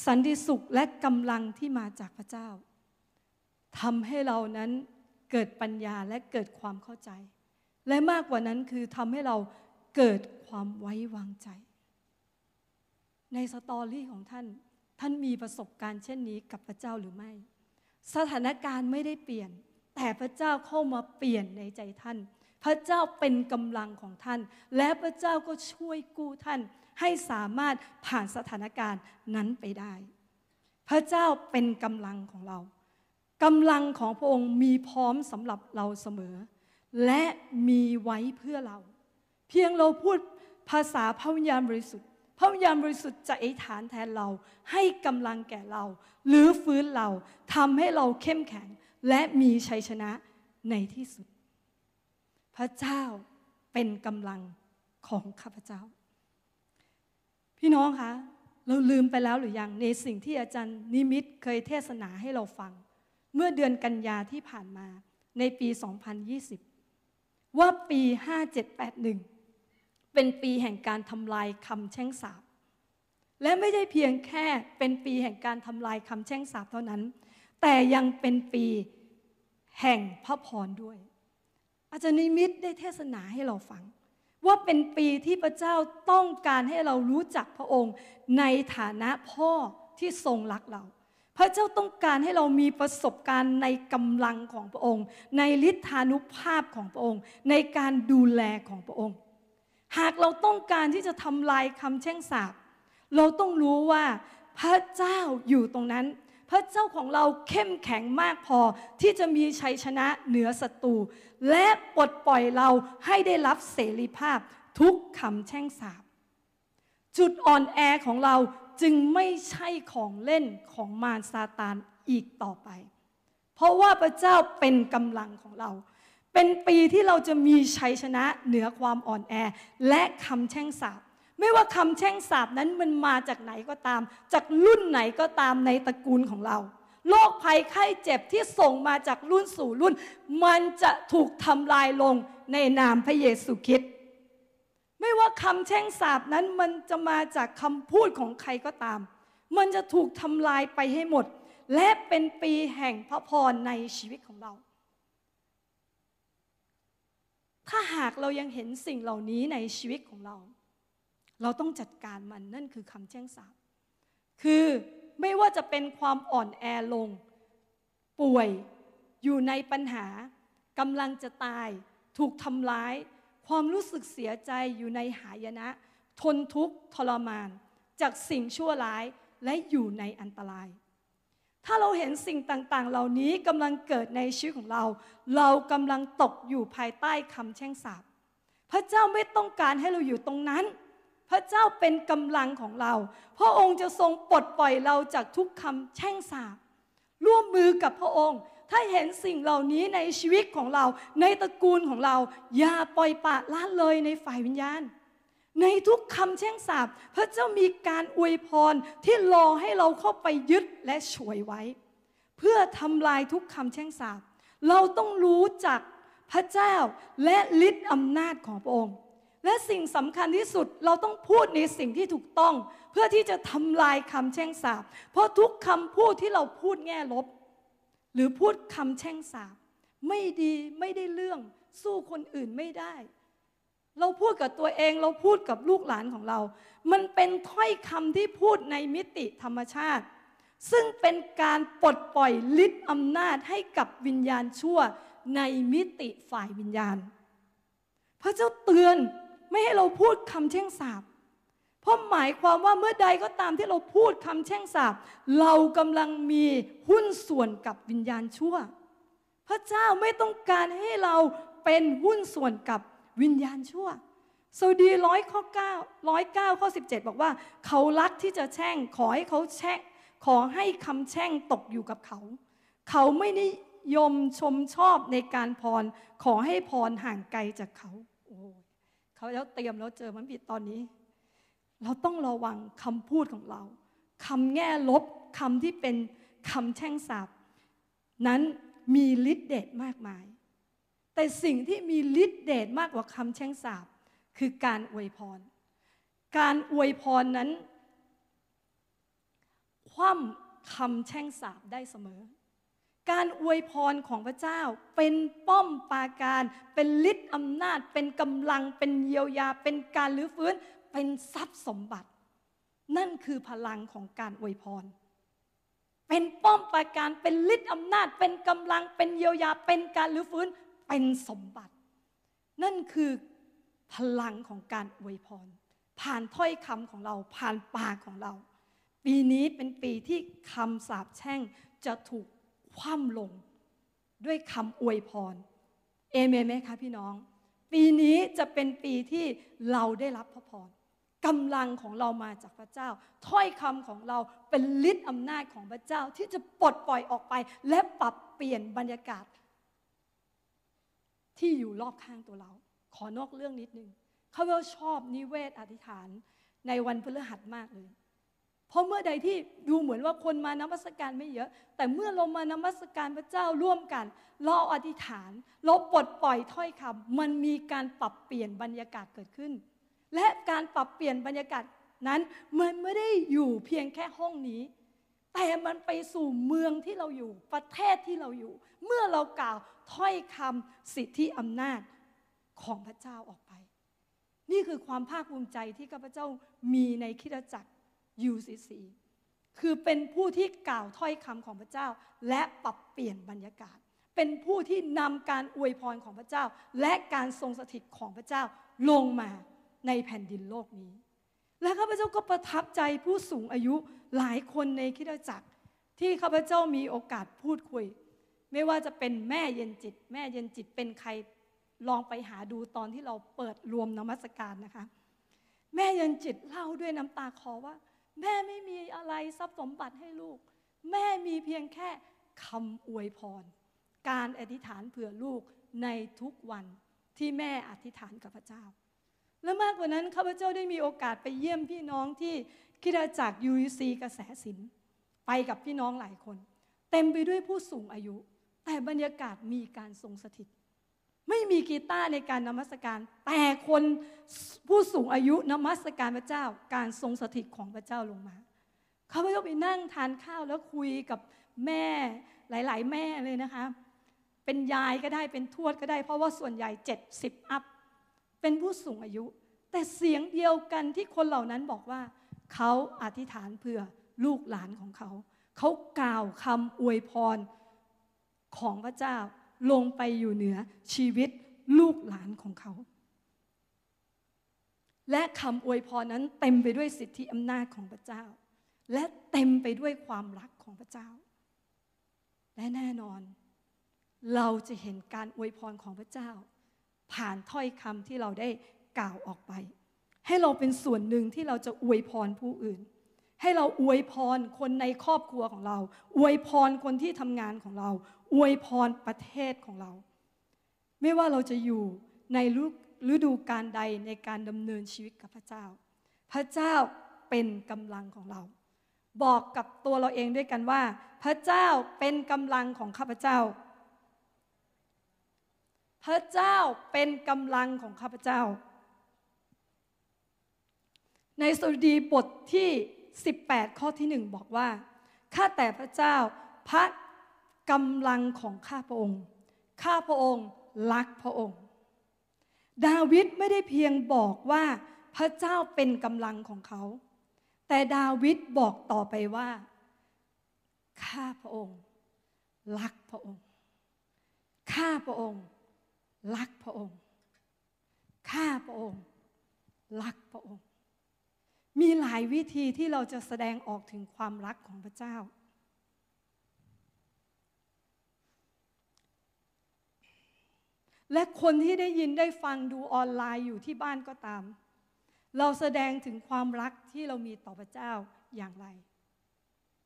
สันติสุขและกำลังที่มาจากพระเจ้าทำให้เรานั้นเกิดปัญญาและเกิดความเข้าใจ และมากกว่านั้นคือทำให้เรา เกิดความไว้วางใจ ในสตอรี่ของท่าน ท่านมีประสบการณ์เช่นนี้กับพระเจ้าหรือไม่ สถานการณ์ไม่ได้เปลี่ยน แต่พระเจ้าเข้ามาเปลี่ยนในใจท่าน พระเจ้าเป็นกำลังของท่าน และพระเจ้าก็ช่วยกู้ท่าน ให้สามารถผ่านสถานการณ์นั้นไปได้ พระเจ้าเป็นกำลังของเรากำลังของพระองค์มีพร้อมสำหรับเราเสมอ และมีไว้เพื่อเรา เพียงเราพูดภาษาพระวิญญาณบริสุทธิ์ พระวิญญาณบริสุทธิ์จะอธิษฐานแทนเรา ให้กำลังแก่เราหรือฟื้นเราทำให้เราเข้มแข็ง และมีชัยชนะในที่สุด พระเจ้าเป็นกำลังของข้าพเจ้า พี่น้องคะเราลืมไปแล้วหรือยังในสิ่งที่อาจารย์นิมิตเคยเทศนาให้เราฟัง เมื่อเดือนกันยาที่ผ่านมาในปี 2020 ว่าปี 5781 เป็นปีแห่งการทำลายคำแช่งสาบและไม่ได้เพียงแค่เป็นปีแห่งการทำลายคำแช่งสาบเท่านั้น แต่ยังเป็นปีแห่งพระพรด้วย อาจารย์นิมิตได้เทศนาให้เราฟัง ว่าเป็นปีที่พระเจ้าต้องการให้เรารู้จักพระองค์ในฐานะพ่อที่ทรงรักเรา พระเจ้าต้องการให้เรามีประสบการณ์ในกำลังของพระองค์ ในฤทธานุภาพของพระองค์ ในการดูแลของพระองค์ หากเราต้องการที่จะทำลายคำแช่งสาบเราต้องรู้ว่าพระเจ้าอยู่ตรงนั้น พระเจ้าของเราเข้มแข็งมากพอที่จะมีชัยชนะเหนือศัตรูและปลดปล่อยเราให้ได้รับเสรีภาพทุกคำแช่งสาบจุดอ่อนแอของเราจึงไม่ใช่ของเล่นของมารซาตานอีกต่อไป เพราะว่าพระเจ้าเป็นกำลังของเรา เป็นปีที่เราจะมีชัยชนะเหนือความอ่อนแอ และคำแช่งสาบไม่ว่าคำแช่งสาบนั้นมันมาจากไหนก็ตาม จากรุ่นไหนก็ตามในตระกูลของเราโรคภัยไข้เจ็บที่ส่งมาจากรุ่นสู่รุ่น มันจะถูกทำลายลงในนามพระเยซูคริสต์ไม่ว่าคำแช่งสาบนั้นมันจะมาจากคำพูดของใครก็ตาม มันจะถูกทำลายไปให้หมด และเป็นปีแห่งพระพรในชีวิตของเรา ถ้าหากเรายังเห็นสิ่งเหล่านี้ในชีวิตของเรา เราต้องจัดการมันนั่นคือคำแจ้งสาบคือไม่ว่าจะเป็นความอ่อนแอลง ป่วยอยู่ในปัญหากำลังจะตาย ถูกทำร้าย ความรู้สึกเสียใจอยู่ในหายนะ ทนทุกข์ทรมาน จากสิ่งชั่วร้ายและอยู่ในอันตราย ถ้าเราเห็นสิ่งต่างๆ เหล่านี้กำลังเกิดในชีวิตของเรา เรากำลังตกอยู่ภายใต้คำแช่งสาปพระเจ้าไม่ต้องการให้เราอยู่ตรงนั้น พระเจ้าเป็นกำลังของเรา พระองค์จะทรงปลดปล่อยเราจากทุกคำแช่งสาปร่วมมือกับพระองค์ ถ้าเห็นสิ่งเหล่านี้ในชีวิตของเรา ในตระกูลของเรา อย่าปล่อยปละละเลยในฝ่ายวิญญาณ ในทุกคำแช่งสาปพระเจ้ามีการอวยพรที่รอให้เราเข้าไปยึดและช่วยไว้ เพื่อทำลายทุกคำแช่งสาปเราต้องรู้จักพระเจ้าและฤทธิ์อำนาจของพระองค์ และสิ่งสำคัญที่สุดเราต้องพูดในสิ่งที่ถูกต้อง เพื่อที่จะทำลายคำแช่งสาปเพราะทุกคำพูดที่เราพูดแง่ลบ หรือพูดคำแช่งสาปไม่ดีไม่ได้เรื่องสู้คนอื่นไม่ได้ เราพูดกับตัวเองเราพูดกับลูกหลานของเรา มันเป็นถ้อยคำที่พูดในมิติธรรมชาติ ซึ่งเป็นการปลดปล่อยฤทธิ์อำนาจให้กับวิญญาณชั่วในมิติฝ่ายวิญญาณ พระเจ้าเตือนไม่ให้เราพูดคำแช่งสาปเพราะหมายความว่าเมื่อใดก็ตามที่เราพูดคำแช่งสาปเรากำลังมีหุ้นส่วนกับวิญญาณชั่ว พระเจ้าไม่ต้องการให้เราเป็นหุ้นส่วนกับ วิญญาณชั่วสดีร้อยข้อเก้าร้อยเก้าข้อสิบเจ็ดบอกว่า เขารักที่จะแช่ง ขอให้เขาแช่งขอให้คำแช่งตกอยู่กับเขา เขาไม่นิยมชมชอบในการพร ขอให้พรห่างไกลจากเขาโอ้เขาแล้วเตรียมแล้วเจอมันผิดตอนนี้ เราต้องระวังคำพูดของเราคำแง่ลบคำที่เป็นคำแช่งสาบนั้นมีฤทธิ์เดชมากมาย แต่สิ่งที่มีฤทธิเดชมากกว่าคำแช่งสาบคือการอวยพร การอวยพรนั้น คว่ำคำแช่งสาบได้เสมอ การอวยพรของพระเจ้าเป็นป้อมปราการ เป็นฤทธิ์อำนาจ เป็นกำลัง เป็นเยียวยา เป็นการลื้อฟื้น เป็นทรัพย์สมบัติ นั่นคือพลังของการอวยพรเป็นป้อมปราการ เป็นฤทธิ์อำนาจ เป็นกำลัง เป็นเยียวยา เป็นการลื้อฟื้น เป็นสมบัติ นั่นคือพลังของการอวยพร ผ่านถ้อยคำของเรา ผ่านปากของเรา ปีนี้เป็นปีที่คำสาปแช่งจะถูกคว่ำลง ด้วยคำอวยพร เอเมนไหมคะพี่น้อง ปีนี้จะเป็นปีที่เราได้รับพระพรกำลังของเรามาจากพระเจ้า ถ้อยคำของเราเป็นฤทธิ์อำนาจของพระเจ้าที่จะปลดปล่อยออกไป และปรับเปลี่ยนบรรยากาศ ที่อยู่รอบข้างตัวเรา ขอนอกเรื่องนิดนึงเขาว่าชอบนิเวศอธิษฐานในวันพฤหัสมากเลย เพราะเมื่อใดที่ดูเหมือนว่าคนมานมัสการไม่เยอะ แต่เมื่อเรามานมัสการพระเจ้าร่วมกัน เราอธิษฐาน เราปลดปล่อยถ้อยคำมันมีการปรับเปลี่ยนบรรยากาศเกิดขึ้น และการปรับเปลี่ยนบรรยากาศนั้นมันไม่ได้อยู่เพียงแค่ห้องนี้ แต่มันไปสู่เมืองที่เราอยู่ ประเทศที่เราอยู่ เมื่อเรากล่าวถ้อยคำสิทธิอำนาจของพระเจ้าออกไป นี่คือความภาคภูมิใจที่ข้าพเจ้ามีในคิดจักร UCC คือเป็นผู้ที่กล่าวถ้อยคำของพระเจ้า และปรับเปลี่ยนบรรยากาศ เป็นผู้ที่นำการอวยพรของพระเจ้า และการทรงสถิตของพระเจ้าลงมาในแผ่นดินโลกนี้ และข้าพเจ้าก็ประทับใจผู้สูงอายุหลายคนในคิดจักร ที่ข้าพเจ้ามีโอกาสพูดคุย ไม่ว่าจะเป็นแม่เย็นจิต แม่เย็นจิตเป็นใครลองไปหาดูตอนที่เราเปิดรวมนมัสการนะคะ แม่เย็นจิตเล่าด้วยน้ำตาคอว่า แม่ไม่มีอะไรทรัพย์สมบัติให้ลูก แม่มีเพียงแค่คำอวยพร การอธิษฐานเผื่อลูกในทุกวันที่แม่อธิษฐานกับพระเจ้า และมากกว่านั้นข้าพเจ้าได้มีโอกาสไปเยี่ยมพี่น้องที่คิดจากยูซีกระแสสินไปกับพี่น้องหลายคน เต็มไปด้วยผู้สูงอายุ แต่บรรยากาศมีการทรงสถิต ไม่มีกีตาร์ในการนมัสการ แต่คนผู้สูงอายุนมัสการพระเจ้า การทรงสถิตของพระเจ้าลงมาเขาก็ไปนั่งทานข้าวแล้วคุยกับแม่หลาย ๆ แม่เลยนะคะ เป็นยายก็ได้เป็นทวดก็ได้ เพราะว่าส่วนใหญ่เจ็ดสิบอัพ เป็นผู้สูงอายุ แต่เสียงเดียวกันที่คนเหล่านั้นบอกว่า เขาอธิษฐานเพื่อลูกหลานของเขา เขากล่าวคำอวยพรของพระเจ้าลงไปอยู่เหนือชีวิตลูกหลานของเขา และคำอวยพรนั้นเต็มไปด้วยสิทธิอำนาจของพระเจ้า และเต็มไปด้วยความรักของพระเจ้า และแน่นอน เราจะเห็นการอวยพรของพระเจ้า ผ่านถ้อยคำที่เราได้กล่าวออกไป ให้เราเป็นส่วนหนึ่งที่เราจะอวยพรผู้อื่น ให้เราอวยพรคนในครอบครัวของเรา อวยพรคนที่ทำงานของเรา อวยพรประเทศของเรา ไม่ว่าเราจะอยู่ในฤดูการใดในการดำเนินชีวิตกับพระเจ้า พระเจ้าเป็นกำลังของเรา บอกกับตัวเราเองด้วยกันว่า พระเจ้าเป็นกำลังของข้าพเจ้า พระเจ้าเป็นกำลังของข้าพเจ้า ในสดุดีบทที่ 18 ข้อที่หนึ่งบอกว่า ข้าแต่พระเจ้าพระกำลังของข้าพระองค์ ข้าพระองค์รักพระองค์ ดาวิดไม่ได้เพียงบอกว่าพระเจ้าเป็นกำลังของเขา แต่ดาวิดบอกต่อไปว่า ข้าพระองค์ รักพระองค์ ข้าพระองค์ รักพระองค์ ข้าพระองค์ รักพระองค์ มีหลายวิธีที่เราจะแสดงออกถึงความรักของพระเจ้า และคนที่ได้ยินได้ฟังดูออนไลน์อยู่ที่บ้านก็ตาม เราแสดงถึงความรักที่เรามีต่อพระเจ้าอย่างไร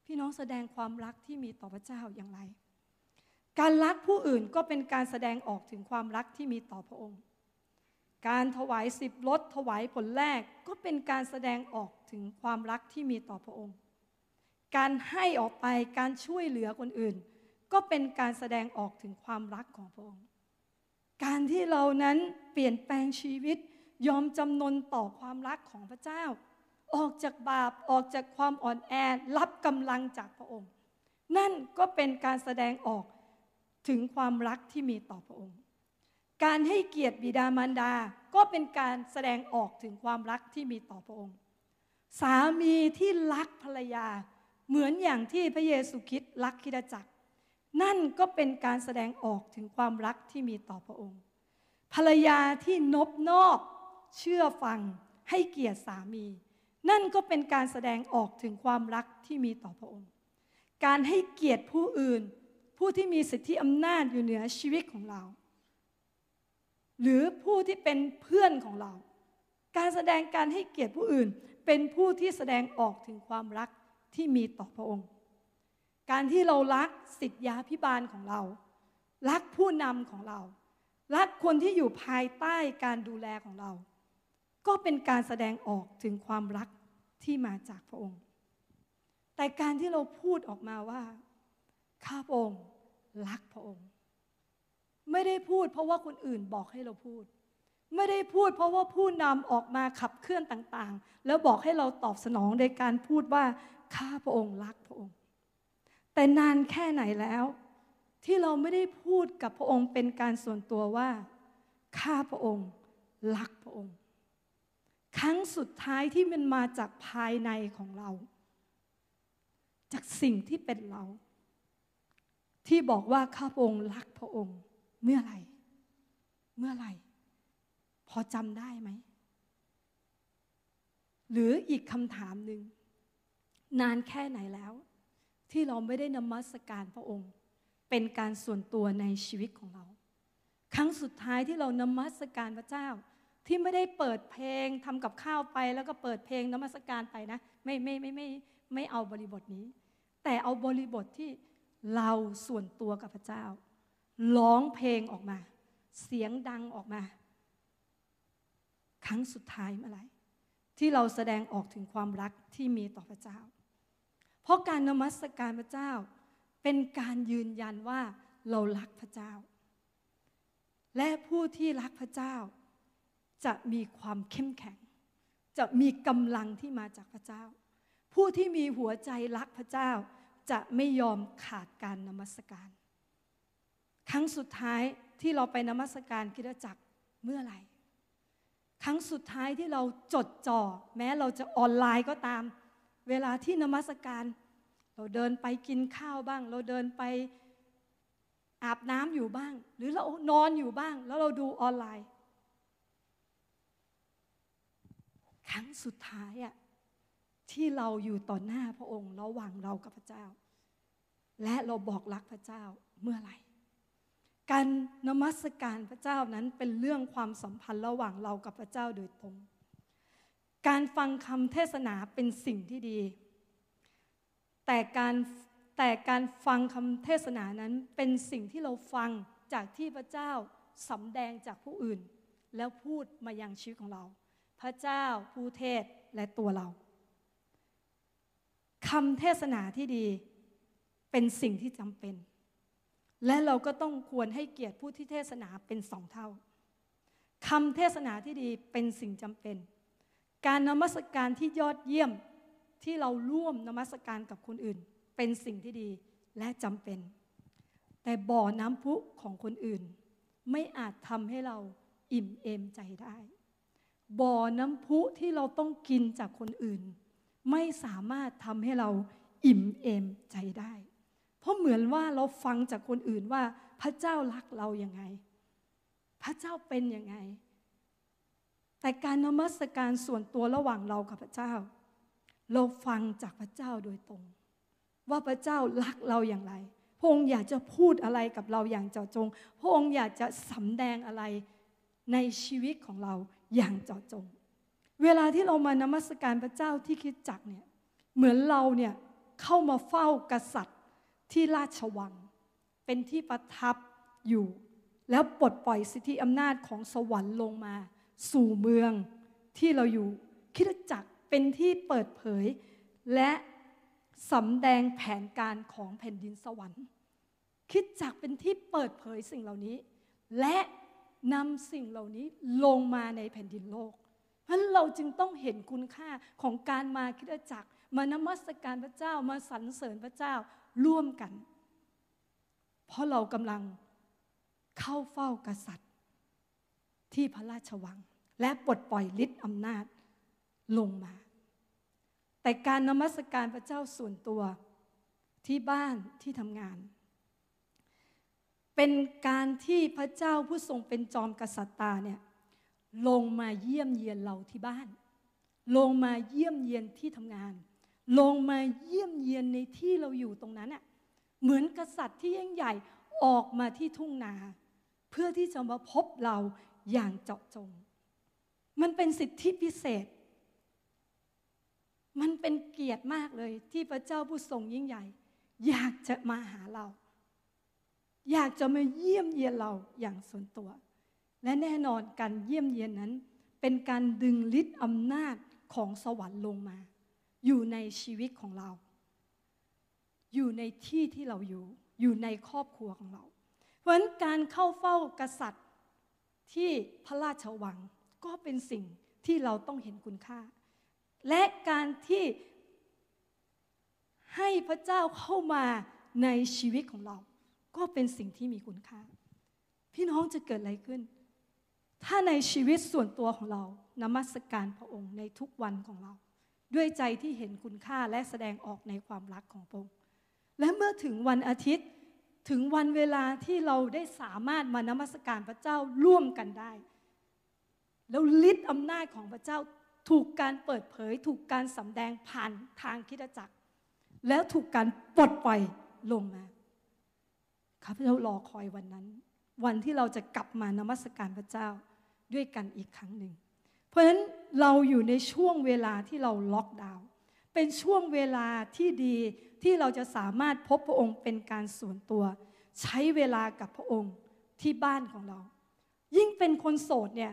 พี่น้องแสดงความรักที่มีต่อพระเจ้าอย่างไร การรักผู้อื่นก็เป็นการแสดงออกถึงความรักที่มีต่อพระองค์ การถวายสิบลดถวายผลแรกก็เป็นการแสดงออกถึงความรักที่มีต่อพระองค์ การให้ออกไปการช่วยเหลือคนอื่น ก็เป็นการแสดงออกถึงความรักของพระองค์ การที่เรานั้นเปลี่ยนแปลงชีวิตยอมจำนนต่อความรักของพระเจ้า ออกจากบาปออกจากความอ่อนแอรับกำลังจากพระองค์ นั่นก็เป็นการแสดงออก ถึงความรักที่มีต่อพระองค์ การให้เกียรติบิดามารดา ก็เป็นการแสดงออกถึงความรักที่มีต่อพระองค์ สามีที่รักภรรยา เหมือนอย่างที่พระเยซูคริสต์รักคิดจักร นั่นก็เป็นการแสดงออกถึงความรักที่มีต่อพระองค์ ภรรยาที่นบนอบเชื่อฟังให้เกียรติสามี นั่นก็เป็นการแสดงออกถึงความรักที่มีต่อพระองค์ การให้เกียรติผู้อื่น ผู้ที่มีสิทธิอำนาจอยู่เหนือชีวิตของเรา หรือผู้ที่เป็นเพื่อนของเรา การแสดงการให้เกียรติผู้อื่น เป็นผู้ที่แสดงออกถึงความรักที่มีต่อพระองค์ การที่เรารักสิทธยาพิบาลของเรา รักผู้นำของเรา รักคนที่อยู่ภายใต้การดูแลของเรา ก็เป็นการแสดงออกถึงความรักที่มาจากพระองค์ แต่การที่เราพูดออกมาว่า ข้าพระองค์รักพระองค์ ไม่ได้พูดเพราะว่าคนอื่นบอกให้เราพูด ไม่ได้พูดเพราะว่าผู้นำออกมาขับเคลื่อนต่างๆ แล้วบอกให้เราตอบสนองในการพูดว่าข้าพระองค์รักพระองค์ แต่นานแค่ไหนแล้ว ที่เราไม่ได้พูดกับพระองค์เป็นการส่วนตัวว่าข้าพระองค์รักพระองค์ ครั้งสุดท้ายที่มันมาจากภายในของเรา จากสิ่งที่เป็นเรา ที่บอกว่าข้าพระองค์รักพระองค์ เมื่อไหร่ เมื่อไหร่ พอจำได้ไหม หรืออีกคำถามหนึ่ง นานแค่ไหนแล้ว ที่เราไม่ได้นมัสการพระองค์ เป็นการส่วนตัวในชีวิตของเรา ครั้งสุดท้ายที่เรานมัสการพระเจ้า ที่ไม่ได้เปิดเพลงทำกับข้าวไป แล้วก็เปิดเพลงนมัสการไปนะ ไม่ไม่ไม่ไม่ไม่เอาบริบทนี้ แต่เอาบริบทที่ เราส่วนตัวกับพระเจ้า ร้องเพลงออกมา เสียงดังออกมา ครั้งสุดท้ายเมื่อไหร่ที่เราแสดงออกถึงความรักที่มีต่อพระเจ้า เพราะการนมัสการพระเจ้า เป็นการยืนยันว่าเรารักพระเจ้า และผู้ที่รักพระเจ้า จะมีความเข้มแข็ง จะมีกำลังที่มาจากพระเจ้า ผู้ที่มีหัวใจรักพระเจ้า จะไม่ยอมขาดการนมัสการ ครั้งสุดท้ายที่เราไปนมัสการคิดจักรเมื่อไหร่ ครั้งสุดท้ายที่เราจดจ่อ แม้เราจะออนไลน์ก็ตาม เวลาที่นมัสการ เราเดินไปกินข้าวบ้าง เราเดินไปอาบน้ำอยู่บ้าง หรือเรานอนอยู่บ้าง แล้วเราดูออนไลน์ ครั้งสุดท้ายอะ ที่เราอยู่ต่อหน้าพระองค์ระหว่างเรากับพระเจ้า และเราบอกรักพระเจ้าเมื่อไหร่การนมัสการพระเจ้านั้นเป็นเรื่องความสัมพันธ์ระหว่างเรากับพระเจ้าโดยตรง การฟังคำเทศนาเป็นสิ่งที่ดี แต่การแต่การฟังคำเทศนานั้นเป็นสิ่งที่เราฟังจากที่พระเจ้าสำแดงจากผู้อื่น แล้วพูดมายังชีวิตของเรา พระเจ้าผู้เทศและตัวเรา คำเทศนาที่ดีเป็นสิ่งที่จำเป็น และเราก็ต้องควรให้เกียรติผู้ที่เทศนาเป็นสองเท่าคำเทศนาที่ดีเป็นสิ่งจำเป็น การนมัสการที่ยอดเยี่ยมที่เราร่วมนมัสการกับคนอื่น เป็นสิ่งที่ดีและจำเป็น แต่บ่อน้ำพุของคนอื่น ไม่อาจทำให้เราอิ่มเอมใจได้ บ่อน้ำพุที่เราต้องกินจากคนอื่น ไม่สามารถทำให้เราอิ่มเอมใจได้ เพราะเหมือนว่าเราฟังจากคนอื่นว่าพระเจ้ารักเราอย่างไง พระเจ้าเป็นยังไง แต่การนมัสการส่วนตัวระหว่างเรากับพระเจ้า เราฟังจากพระเจ้าโดยตรง ว่าพระเจ้ารักเราอย่างไรพระองค์อยากจะพูดอะไรกับเราอย่างเจาะจง พระองค์อยากจะสำแดงอะไรในชีวิตของเราอย่างเจาะจง เวลาที่เรามานมัสการพระเจ้าที่คิดจักเนี่ยเหมือนเราเนี่ยเข้ามาเฝ้ากษัตริย์ที่ราชวัง เป็นที่ประทับอยู่ แล้วปลดปล่อยสิทธิอำนาจของสวรรค์ลงมา สู่เมืองที่เราอยู่ คิดจักเป็นที่เปิดเผย และสำแดงแผนการของแผ่นดินสวรรค์ คิดจักเป็นที่เปิดเผยสิ่งเหล่านี้ และนำสิ่งเหล่านี้ลงมาในแผ่นดินโลก เพราะเราจึงต้องเห็นคุณค่าของการมาคิดจักร มานมัสการพระเจ้ามาสรรเสริญพระเจ้าร่วมกัน เพราะเรากำลังเข้าเฝ้ากษัตริย์ ที่พระราชวัง และปลดปล่อยฤทธิ์อำนาจลงมา แต่การนมัสการพระเจ้าส่วนตัวที่บ้านที่ทำงาน เป็นการที่พระเจ้าผู้ทรงเป็นจอมกษัตริย์ตาเนี่ย ลงมาเยี่ยมเยียนเราที่บ้าน ลงมาเยี่ยมเยียนที่ทำงาน ลงมาเยี่ยมเยียนในที่เราอยู่ตรงนั้นอะเหมือนกษัตริย์ที่ยิ่งใหญ่ออกมาที่ทุ่งนา เพื่อที่จะมาพบเราอย่างเจาะจง มันเป็นสิทธิพิเศษ มันเป็นเกียรติมากเลยที่พระเจ้าผู้ทรงยิ่งใหญ่ อยากจะมาหาเรา อยากจะมาเยี่ยมเยียนเราอย่างส่วนตัว และแน่นอนการเยี่ยมเยียนนั้น เป็นการดึงฤทธิ์อำนาจของสวรรค์ลงมา อยู่ในชีวิตของเรา อยู่ในที่ที่เราอยู่ อยู่ในครอบครัวของเรา เพราะฉะนั้นการเข้าเฝ้ากษัตริย์ที่พระราชวังก็เป็นสิ่งที่เราต้องเห็นคุณค่า และการที่ให้พระเจ้าเข้ามาในชีวิตของเรา ก็เป็นสิ่งที่มีคุณค่า พี่น้องจะเกิดอะไรขึ้น ถ้าในชีวิตส่วนตัวของเรานมัสการพระองค์ในทุกวันของเรา ด้วยใจที่เห็นคุณค่าและแสดงออกในความรักของพระองค์ และเมื่อถึงวันอาทิตย์ถึงวันเวลาที่เราได้สามารถมานมัสการพระเจ้าร่วมกันได้ แล้วฤทธิ์อำนาจของพระเจ้าถูกการเปิดเผย ถูกการสำแดงผ่านทางคิดจักร แล้วถูกการปลดปล่อยลงมาข้าพเจ้ารอคอยวันนั้น วันที่เราจะกลับมานมัสการพระเจ้า ด้วยกันอีกครั้งหนึ่ง เพราะฉะนั้นเราอยู่ในช่วงเวลาที่เราล็อกดาวน์เป็นช่วงเวลาที่ดีที่เราจะสามารถพบพระองค์เป็นการส่วนตัว ใช้เวลากับพระองค์ที่บ้านของเรา ยิ่งเป็นคนโสดเนี่ย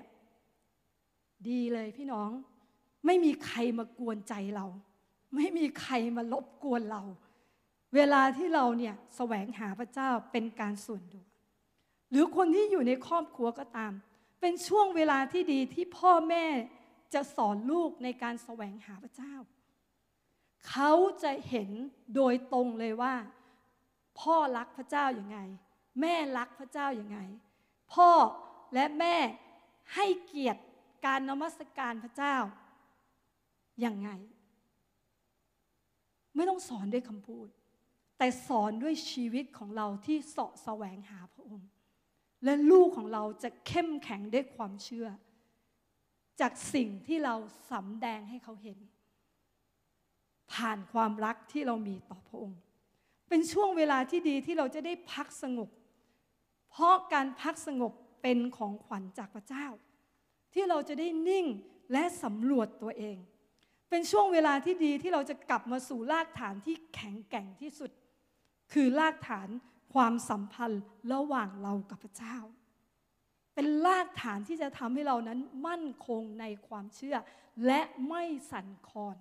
ดีเลยพี่น้อง ไม่มีใครมากวนใจเรา ไม่มีใครมาลบกวนเรา เวลาที่เราเนี่ยแสวงหาพระเจ้าเป็นการส่วนตัวหรือคนที่อยู่ในครอบครัวก็ตาม เป็นช่วงเวลาที่ดีที่พ่อแม่จะสอนลูกในการแสวงหาพระเจ้า เขาจะเห็นโดยตรงเลยว่า พ่อรักพระเจ้าอย่างไง แม่รักพระเจ้าอย่างไง พ่อและแม่ให้เกียรติการนมัสการพระเจ้าอย่างไง ไม่ต้องสอนด้วยคำพูด แต่สอนด้วยชีวิตของเราที่เสาะแสวงหาพระองค์ และลูกของเราจะเข้มแข็งด้วยความเชื่อ จากสิ่งที่เราสำแดงให้เขาเห็น ผ่านความรักที่เรามีต่อพระองค์ เป็นช่วงเวลาที่ดีที่เราจะได้พักสงบ เพราะการพักสงบเป็นของขวัญจากพระเจ้า ที่เราจะได้นิ่งและสำรวจตัวเอง เป็นช่วงเวลาที่ดีที่เราจะกลับมาสู่รากฐานที่แข็งแกร่งที่สุด คือรากฐาน ความสัมพันธ์ระหว่างเรากับพระเจ้า เป็นรากฐานที่จะทำให้เรานั้นมั่นคงในความเชื่อ และไม่สั่นคลอน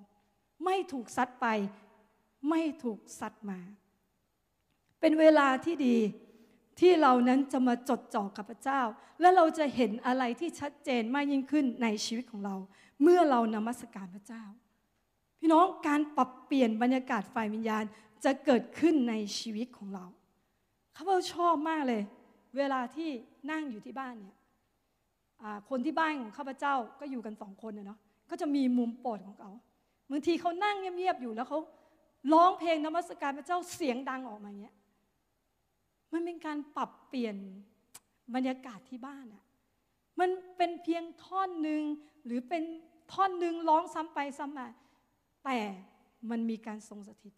ไม่ถูกซัดไป ไม่ถูกซัดมา เป็นเวลาที่ดีที่เรานั้นจะมาจดจ่อกับพระเจ้า และเราจะเห็นอะไรที่ชัดเจนมากยิ่งขึ้นในชีวิตของเรา เมื่อเรานมัสการพระเจ้า พี่น้องการปรับเปลี่ยนบรรยากาศฝ่ายวิญญาณจะเกิดขึ้นในชีวิตของเรา ข้าพเจ้าชอบมากเลย เวลาที่นั่งอยู่ที่บ้านเนี่ยคนที่บ้านของข้าพเจ้าก็อยู่กันสองคนเนาะก็จะมีมุมโปรดของเขาบางทีเขานั่งเงียบๆอยู่แล้วเขาร้องเพลงนมัสการพระเจ้าเสียงดังออกมาเงี้ยมันเป็นการปรับเปลี่ยนบรรยากาศที่บ้านอะมันเป็นเพียงท่อนหนึ่งหรือเป็นท่อนหนึ่งร้องซ้ำไปซ้ำมาแต่มันมีการทรงสถิต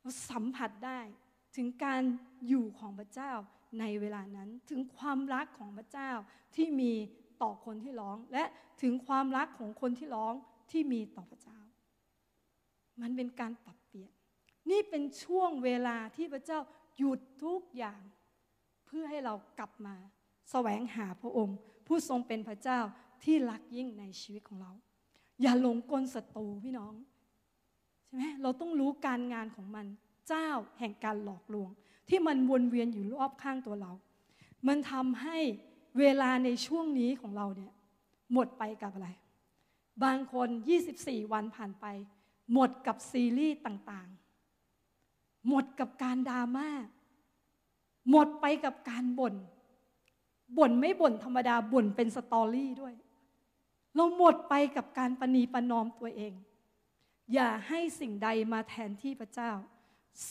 เราสัมผัสได้ ถึงการอยู่ของพระเจ้าในเวลานั้นถึงความรักของพระเจ้าที่มีต่อคนที่ร้อง และถึงความรักของคนที่ร้องที่มีต่อพระเจ้า มันเป็นการปรับเปลี่ยน นี่เป็นช่วงเวลาที่พระเจ้าหยุดทุกอย่าง เพื่อให้เรากลับมาแสวงหาพระองค์ ผู้ทรงเป็นพระเจ้าที่รักยิ่งในชีวิตของเรา อย่าหลงกลศัตรูพี่น้องใช่ไหมเราต้องรู้การงานของมัน เจ้าแห่งการหลอกลวง ที่มันวนเวียนอยู่รอบข้างตัวเรา มันทำให้เวลาในช่วงนี้ของเราเนี่ยหมดไปกับอะไร บางคน 24 วันผ่านไป หมดกับซีรีส์ต่างหมดกับการดราม่า หมดไปกับการบน่น บ่นไม่บ่นธรรมดา บ่นเป็นสตอรี่ด้วย เราหมดไปกับการปณีปนอมตัวเอง อย่าให้สิ่งใดมาแทนที่พระเจ้า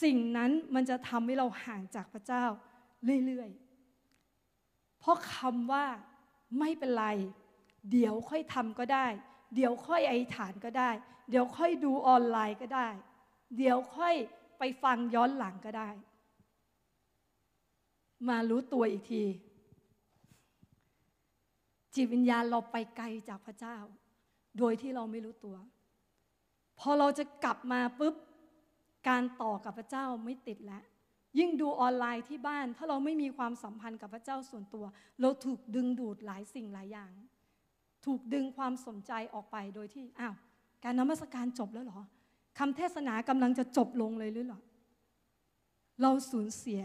สิ่งนั้นมันจะทำให้เราห่างจากพระเจ้าเรื่อยๆ เพราะคำว่าไม่เป็นไร เดี๋ยวค่อยทำก็ได้ เดี๋ยวค่อยไอฐานก็ได้ เดี๋ยวค่อยดูออนไลน์ก็ได้ เดี๋ยวค่อยไปฟังย้อนหลังก็ได้ มารู้ตัวอีกที จิตวิญญาณเราไปไกลจากพระเจ้า โดยที่เราไม่รู้ตัว พอเราจะกลับมาปุ๊บ การต่อกับพระเจ้าไม่ติดแล้วยิ่งดูออนไลน์ที่บ้าน ถ้าเราไม่มีความสัมพันธ์กับพระเจ้าส่วนตัว เราถูกดึงดูดหลายสิ่งหลายอย่าง ถูกดึงความสนใจออกไปโดยที่อ้าวการนมัสการจบแล้วหรอคำเทศนากำลังจะจบลงเลยหรือเปล่าเราสูญเสีย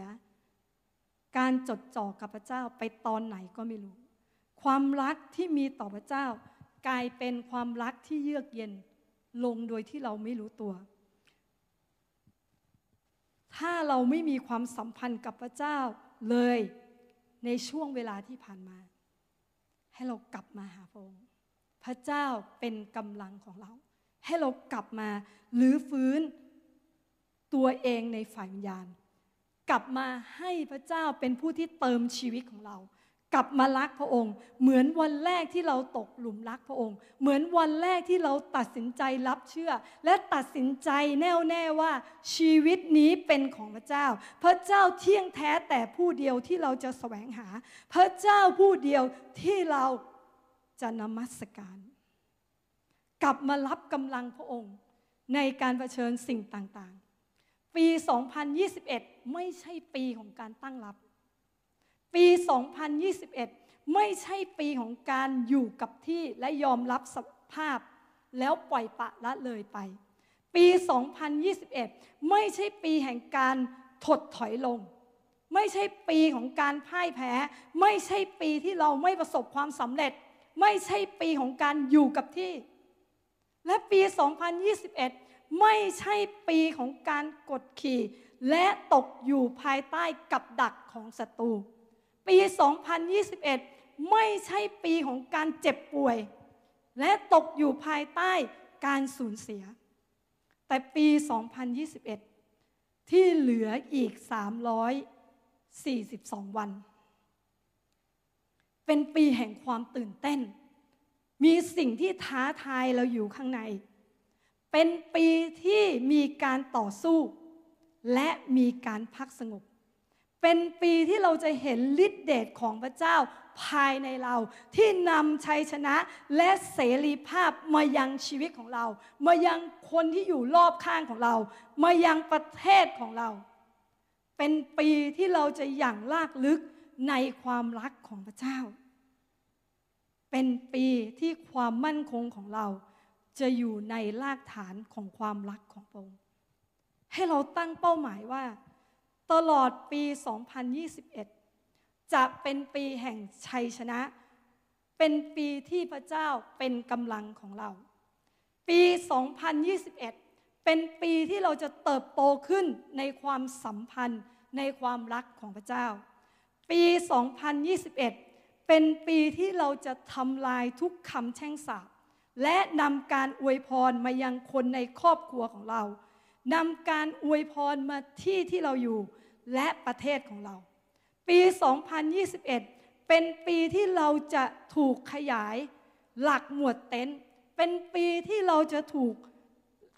การจดจ่อกับพระเจ้าไปตอนไหนก็ไม่รู้ ความรักที่มีต่อพระเจ้า กลายเป็นความรักที่เยือกเย็นลงโดยที่เราไม่รู้ตัว ถ้าเราไม่มีความสัมพันธ์กับพระเจ้าเลยในช่วงเวลาที่ผ่านมา ให้เรากลับมาหาพระองค์พระเจ้าเป็นกำลังของเรา ให้เรากลับมาหรือฟื้นตัวเองในฝ่ายวิญญาณ กลับมาให้พระเจ้าเป็นผู้ที่เติมชีวิตของเรา กลับมารักพระองค์ เหมือนวันแรกที่เราตกหลุมรักพระองค์ เหมือนวันแรกที่เราตัดสินใจรับเชื่อ และตัดสินใจแน่วแน่ว่าชีวิตนี้เป็นของพระเจ้า พระเจ้าเที่ยงแท้แต่ผู้เดียวที่เราจะแสวงหา พระเจ้าผู้เดียวที่เราจะนมัสการ กลับมารับกำลังพระองค์ในการรเผชิญสิ่งต่างๆ ปี 2021 ไม่ใช่ปีของการตั้งรับ ปี 2021 ไม่ใช่ปีของการอยู่กับที่และยอมรับสภาพ แล้วปล่อยปะละเลยไป ปี 2021 ไม่ใช่ปีแห่งการถดถอยลง ไม่ใช่ปีของการพ่ายแพ้ ไม่ใช่ปีที่เราไม่ประสบความสำเร็จ ไม่ใช่ปีของการอยู่กับที่ และปี 2021 ไม่ใช่ปีของการกดขี่ และตกอยู่ภายใต้กับดักของศัตรู ปี 2021 ไม่ใช่ปีของการเจ็บป่วย และตกอยู่ภายใต้การสูญเสีย แต่ปี 2021 ที่เหลืออีก 342 วัน เป็นปีแห่งความตื่นเต้น มีสิ่งที่ท้าทายเราอยู่ข้างใน เป็นปีที่มีการต่อสู้ และมีการพักสงบ เป็นปีที่เราจะเห็นฤทธิเดชของพระเจ้าภายในเรา ที่นำชัยชนะและเสรีภาพมายังชีวิตของเรา มายังคนที่อยู่รอบข้างของเรา มายังประเทศของเรา เป็นปีที่เราจะอย่างลากลึกในความรักของพระเจ้า เป็นปีที่ความมั่นคงของเรา จะอยู่ในรากฐานของความรักของพระองค์ให้เราตั้งเป้าหมายว่า ตลอดปี 2021 จะเป็นปีแห่งชัยชนะ เป็นปีที่พระเจ้าเป็นกำลังของเรา ปี 2021 เป็นปีที่เราจะเติบโตขึ้นในความสัมพันธ์ในความรักของพระเจ้า ปี 2021 เป็นปีที่เราจะทำลายทุกคำแช่งสาปและนำการอวยพรมายังคนในครอบครัวของเรานำการอวยพรมาที่ที่เราอยู่ และประเทศของเรา ปี 2021 เป็นปีที่เราจะถูกขยายหลักหมวดเต็นท์เป็นปีที่เราจะถูก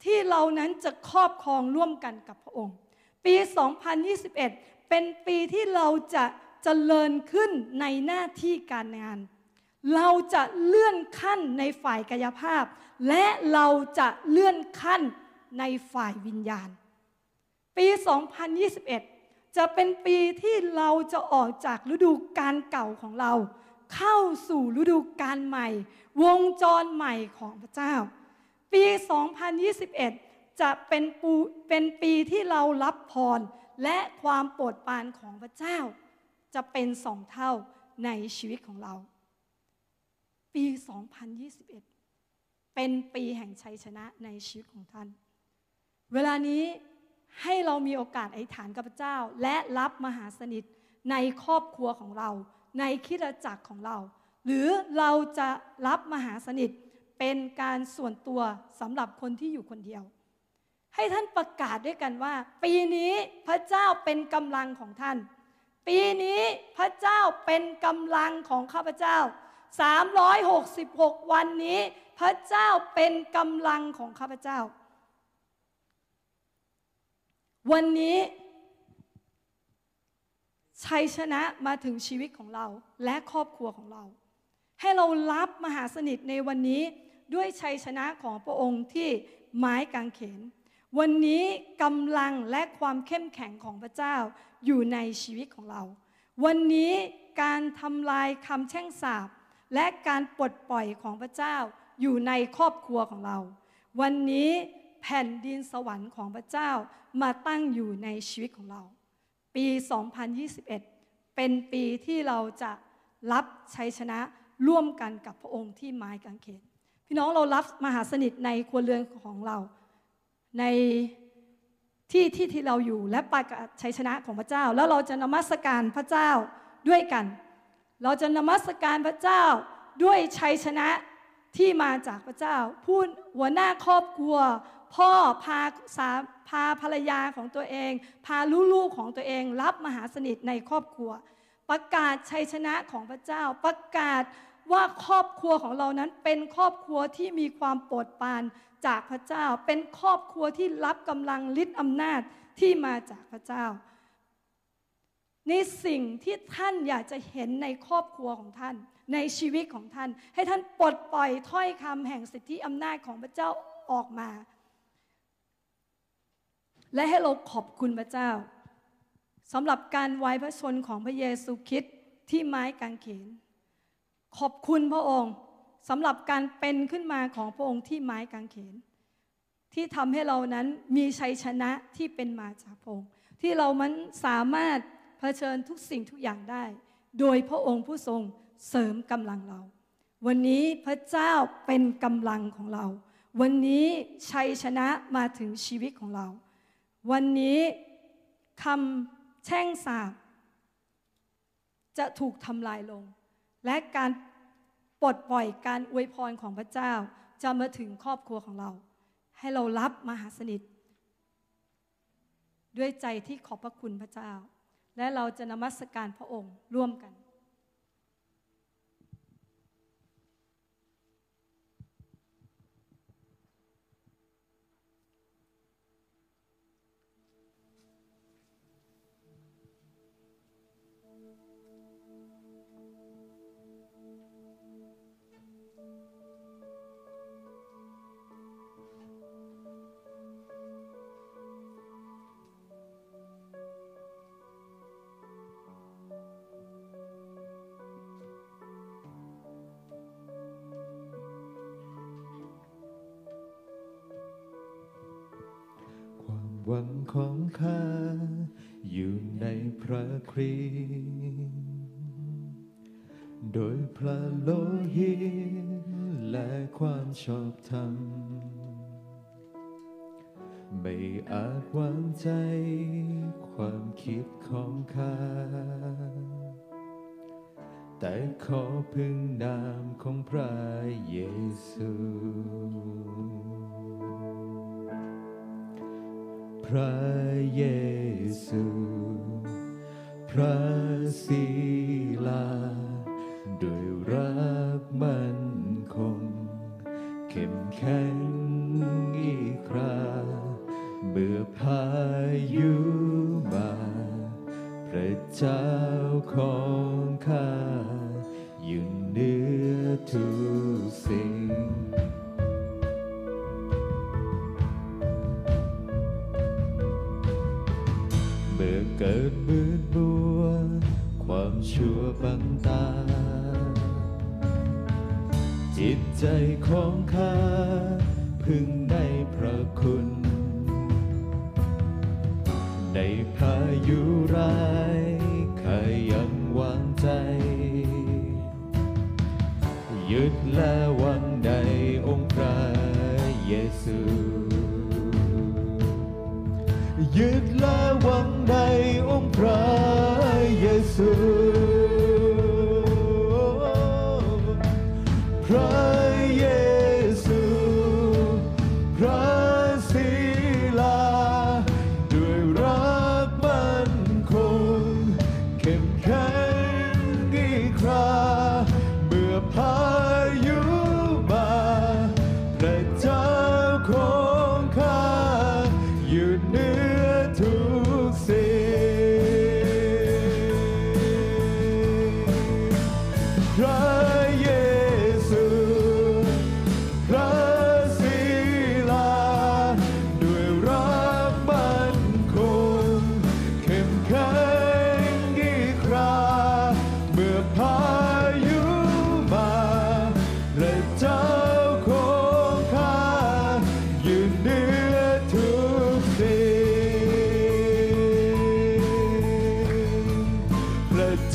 ที่เรานั้นจะครอบครองร่วมกันกับพระองค์ ปี 2021 เป็นปีที่เราจะจะเจริญขึ้นในหน้าที่การงาน เราจะเลื่อนขั้นในฝ่ายกายภาพ และเราจะเลื่อนขั้นในฝ่ายวิญญาณ ปี 2021 จะเป็นปีที่เราจะออกจากฤดูกาลเก่าของเรา เข้าสู่ฤดูกาลใหม่ วงจรใหม่ของพระเจ้า ปี 2021 จะเป็นปูเป็นปีที่เรารับพรและความโปรดปรานของพระเจ้า จะเป็นสองเท่าในชีวิตของเรา ปี 2021 เป็นปีแห่งชัยชนะในชีวิตของท่าน เวลานี้ ให้เรามีโอกาสอธิษฐานกับพระเจ้า และรับมหาสนิทในครอบครัวของเรา ในคิดจักรของเรา หรือเราจะรับมหาสนิทเป็นการส่วนตัวสำหรับคนที่อยู่คนเดียว ให้ท่านประกาศด้วยกันว่า ปีนี้พระเจ้าเป็นกำลังของท่าน ปีนี้พระเจ้าเป็นกำลังของข้าพเจ้า 366 วันนี้ พระเจ้าเป็นกำลังของข้าพเจ้า วันนี้ชัยชนะมาถึงชีวิตของเราและครอบครัวของเรา ให้เรารับมหาสนิทในวันนี้ด้วยชัยชนะของพระองค์ที่ไม้กางเขน วันนี้กำลังและความเข้มแข็งของพระเจ้าอยู่ในชีวิตของเรา วันนี้การทำลายคำแช่งสาบและการปลดปล่อยของพระเจ้าอยู่ในครอบครัวของเรา วันนี้ แผ่นดินสวรรค์ของพระเจ้ามาตั้งอยู่ในชีวิตของเรา ปี 2021 เป็นปีที่เราจะรับชัยชนะร่วมกันกับพระองค์ที่ไม้กางเขนพี่น้องเรารับมหาสนิทในครัวเรือนของเรา ในที่ที่ที่เราอยู่และประกาศชัยชนะของพระเจ้า แล้วเราจะนมัสการพระเจ้าด้วยกัน เราจะนมัสการพระเจ้าด้วยชัยชนะที่มาจากพระเจ้าพูดหัวหน้าครอบครัว พ่อพาสาพาภรรยาของตัวเอง พาลูกๆของตัวเอง รับมหาสนิทในครอบครัว ประกาศชัยชนะของพระเจ้าประกาศว่าครอบครัวของเรานั้นเป็นครอบครัวที่มีความโปรดปรานจากพระเจ้า เป็นครอบครัวที่รับกำลังฤทธิ์อำนาจที่มาจากพระเจ้า ในสิ่งที่ท่านอยากจะเห็นในครอบครัวของท่าน ในชีวิตของท่าน ให้ท่านปลดปล่อยถ้อยคำแห่งสิทธิอำนาจของพระเจ้าออกมา และให้เราขอบคุณพระเจ้าสำหรับการไว้พระชนของพระเยซูคริสต์ที่ไม้กางเขน ขอบคุณพระองค์สำหรับการเป็นขึ้นมาของพระองค์ที่ไม้กางเขน ที่ทำให้เรานั้นมีชัยชนะที่เป็นมาจากพระองค์ ที่เรามันสามารถเผชิญทุกสิ่งทุกอย่างได้ โดยพระองค์ผู้ทรงเสริมกำลังเรา วันนี้พระเจ้าเป็นกำลังของเรา วันนี้ชัยชนะมาถึงชีวิตของเรา วันนี้คำแช่งสาบจะถูกทำลายลง และการปลดปล่อยการอวยพรของพระเจ้า จะมาถึงครอบครัวของเรา ให้เรารับมหาสนิท ด้วยใจที่ขอบพระคุณพระเจ้า และเราจะนมัสการพระองค์ร่วมกัน คริสต์โดยพระโลหิตและความชอบธรรม ไม่อาจวางใจ ความคิดของข้า แต่ขอพึ่งนามของพระเยซู พระเยซู พระศิลา ด้วยรักมั่นคง เข้มแข็งอีกคราเมื่อพายุมา พระเจ้าของข้าอยู่เหนือทุก ใจของข้า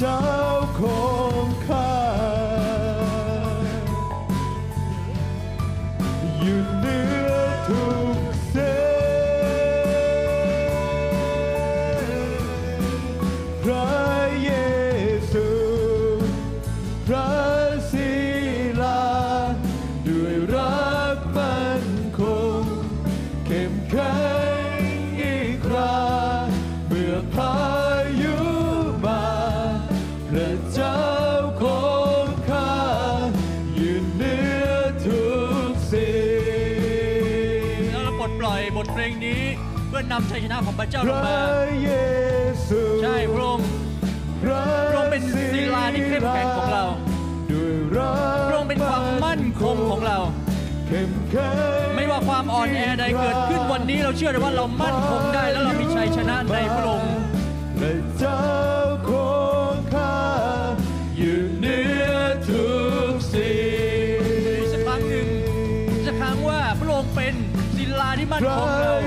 พ ของพระเจ้าพลงระมาเยซูใช่พระองค์พระพระองค์เป็นศิลาที่เข้มแข็งของเราด้วยรักพระองค์เป็นความมั่นคงของเราเข้มแข็งไม่ว่าความอ่อนแอใดเกิดขึ้นวันนี้เราเชื่อเลยว่าเรามั่นคงได้และเรามีชัยชนะในพระองค์พระเจ้าของข้าอยู่เหนือทุกสิ่งอีกสักครั้งหนึ่งอีกสักครั้งว่าพระองค์เป็นศิลาที่มั่นพคระงเรา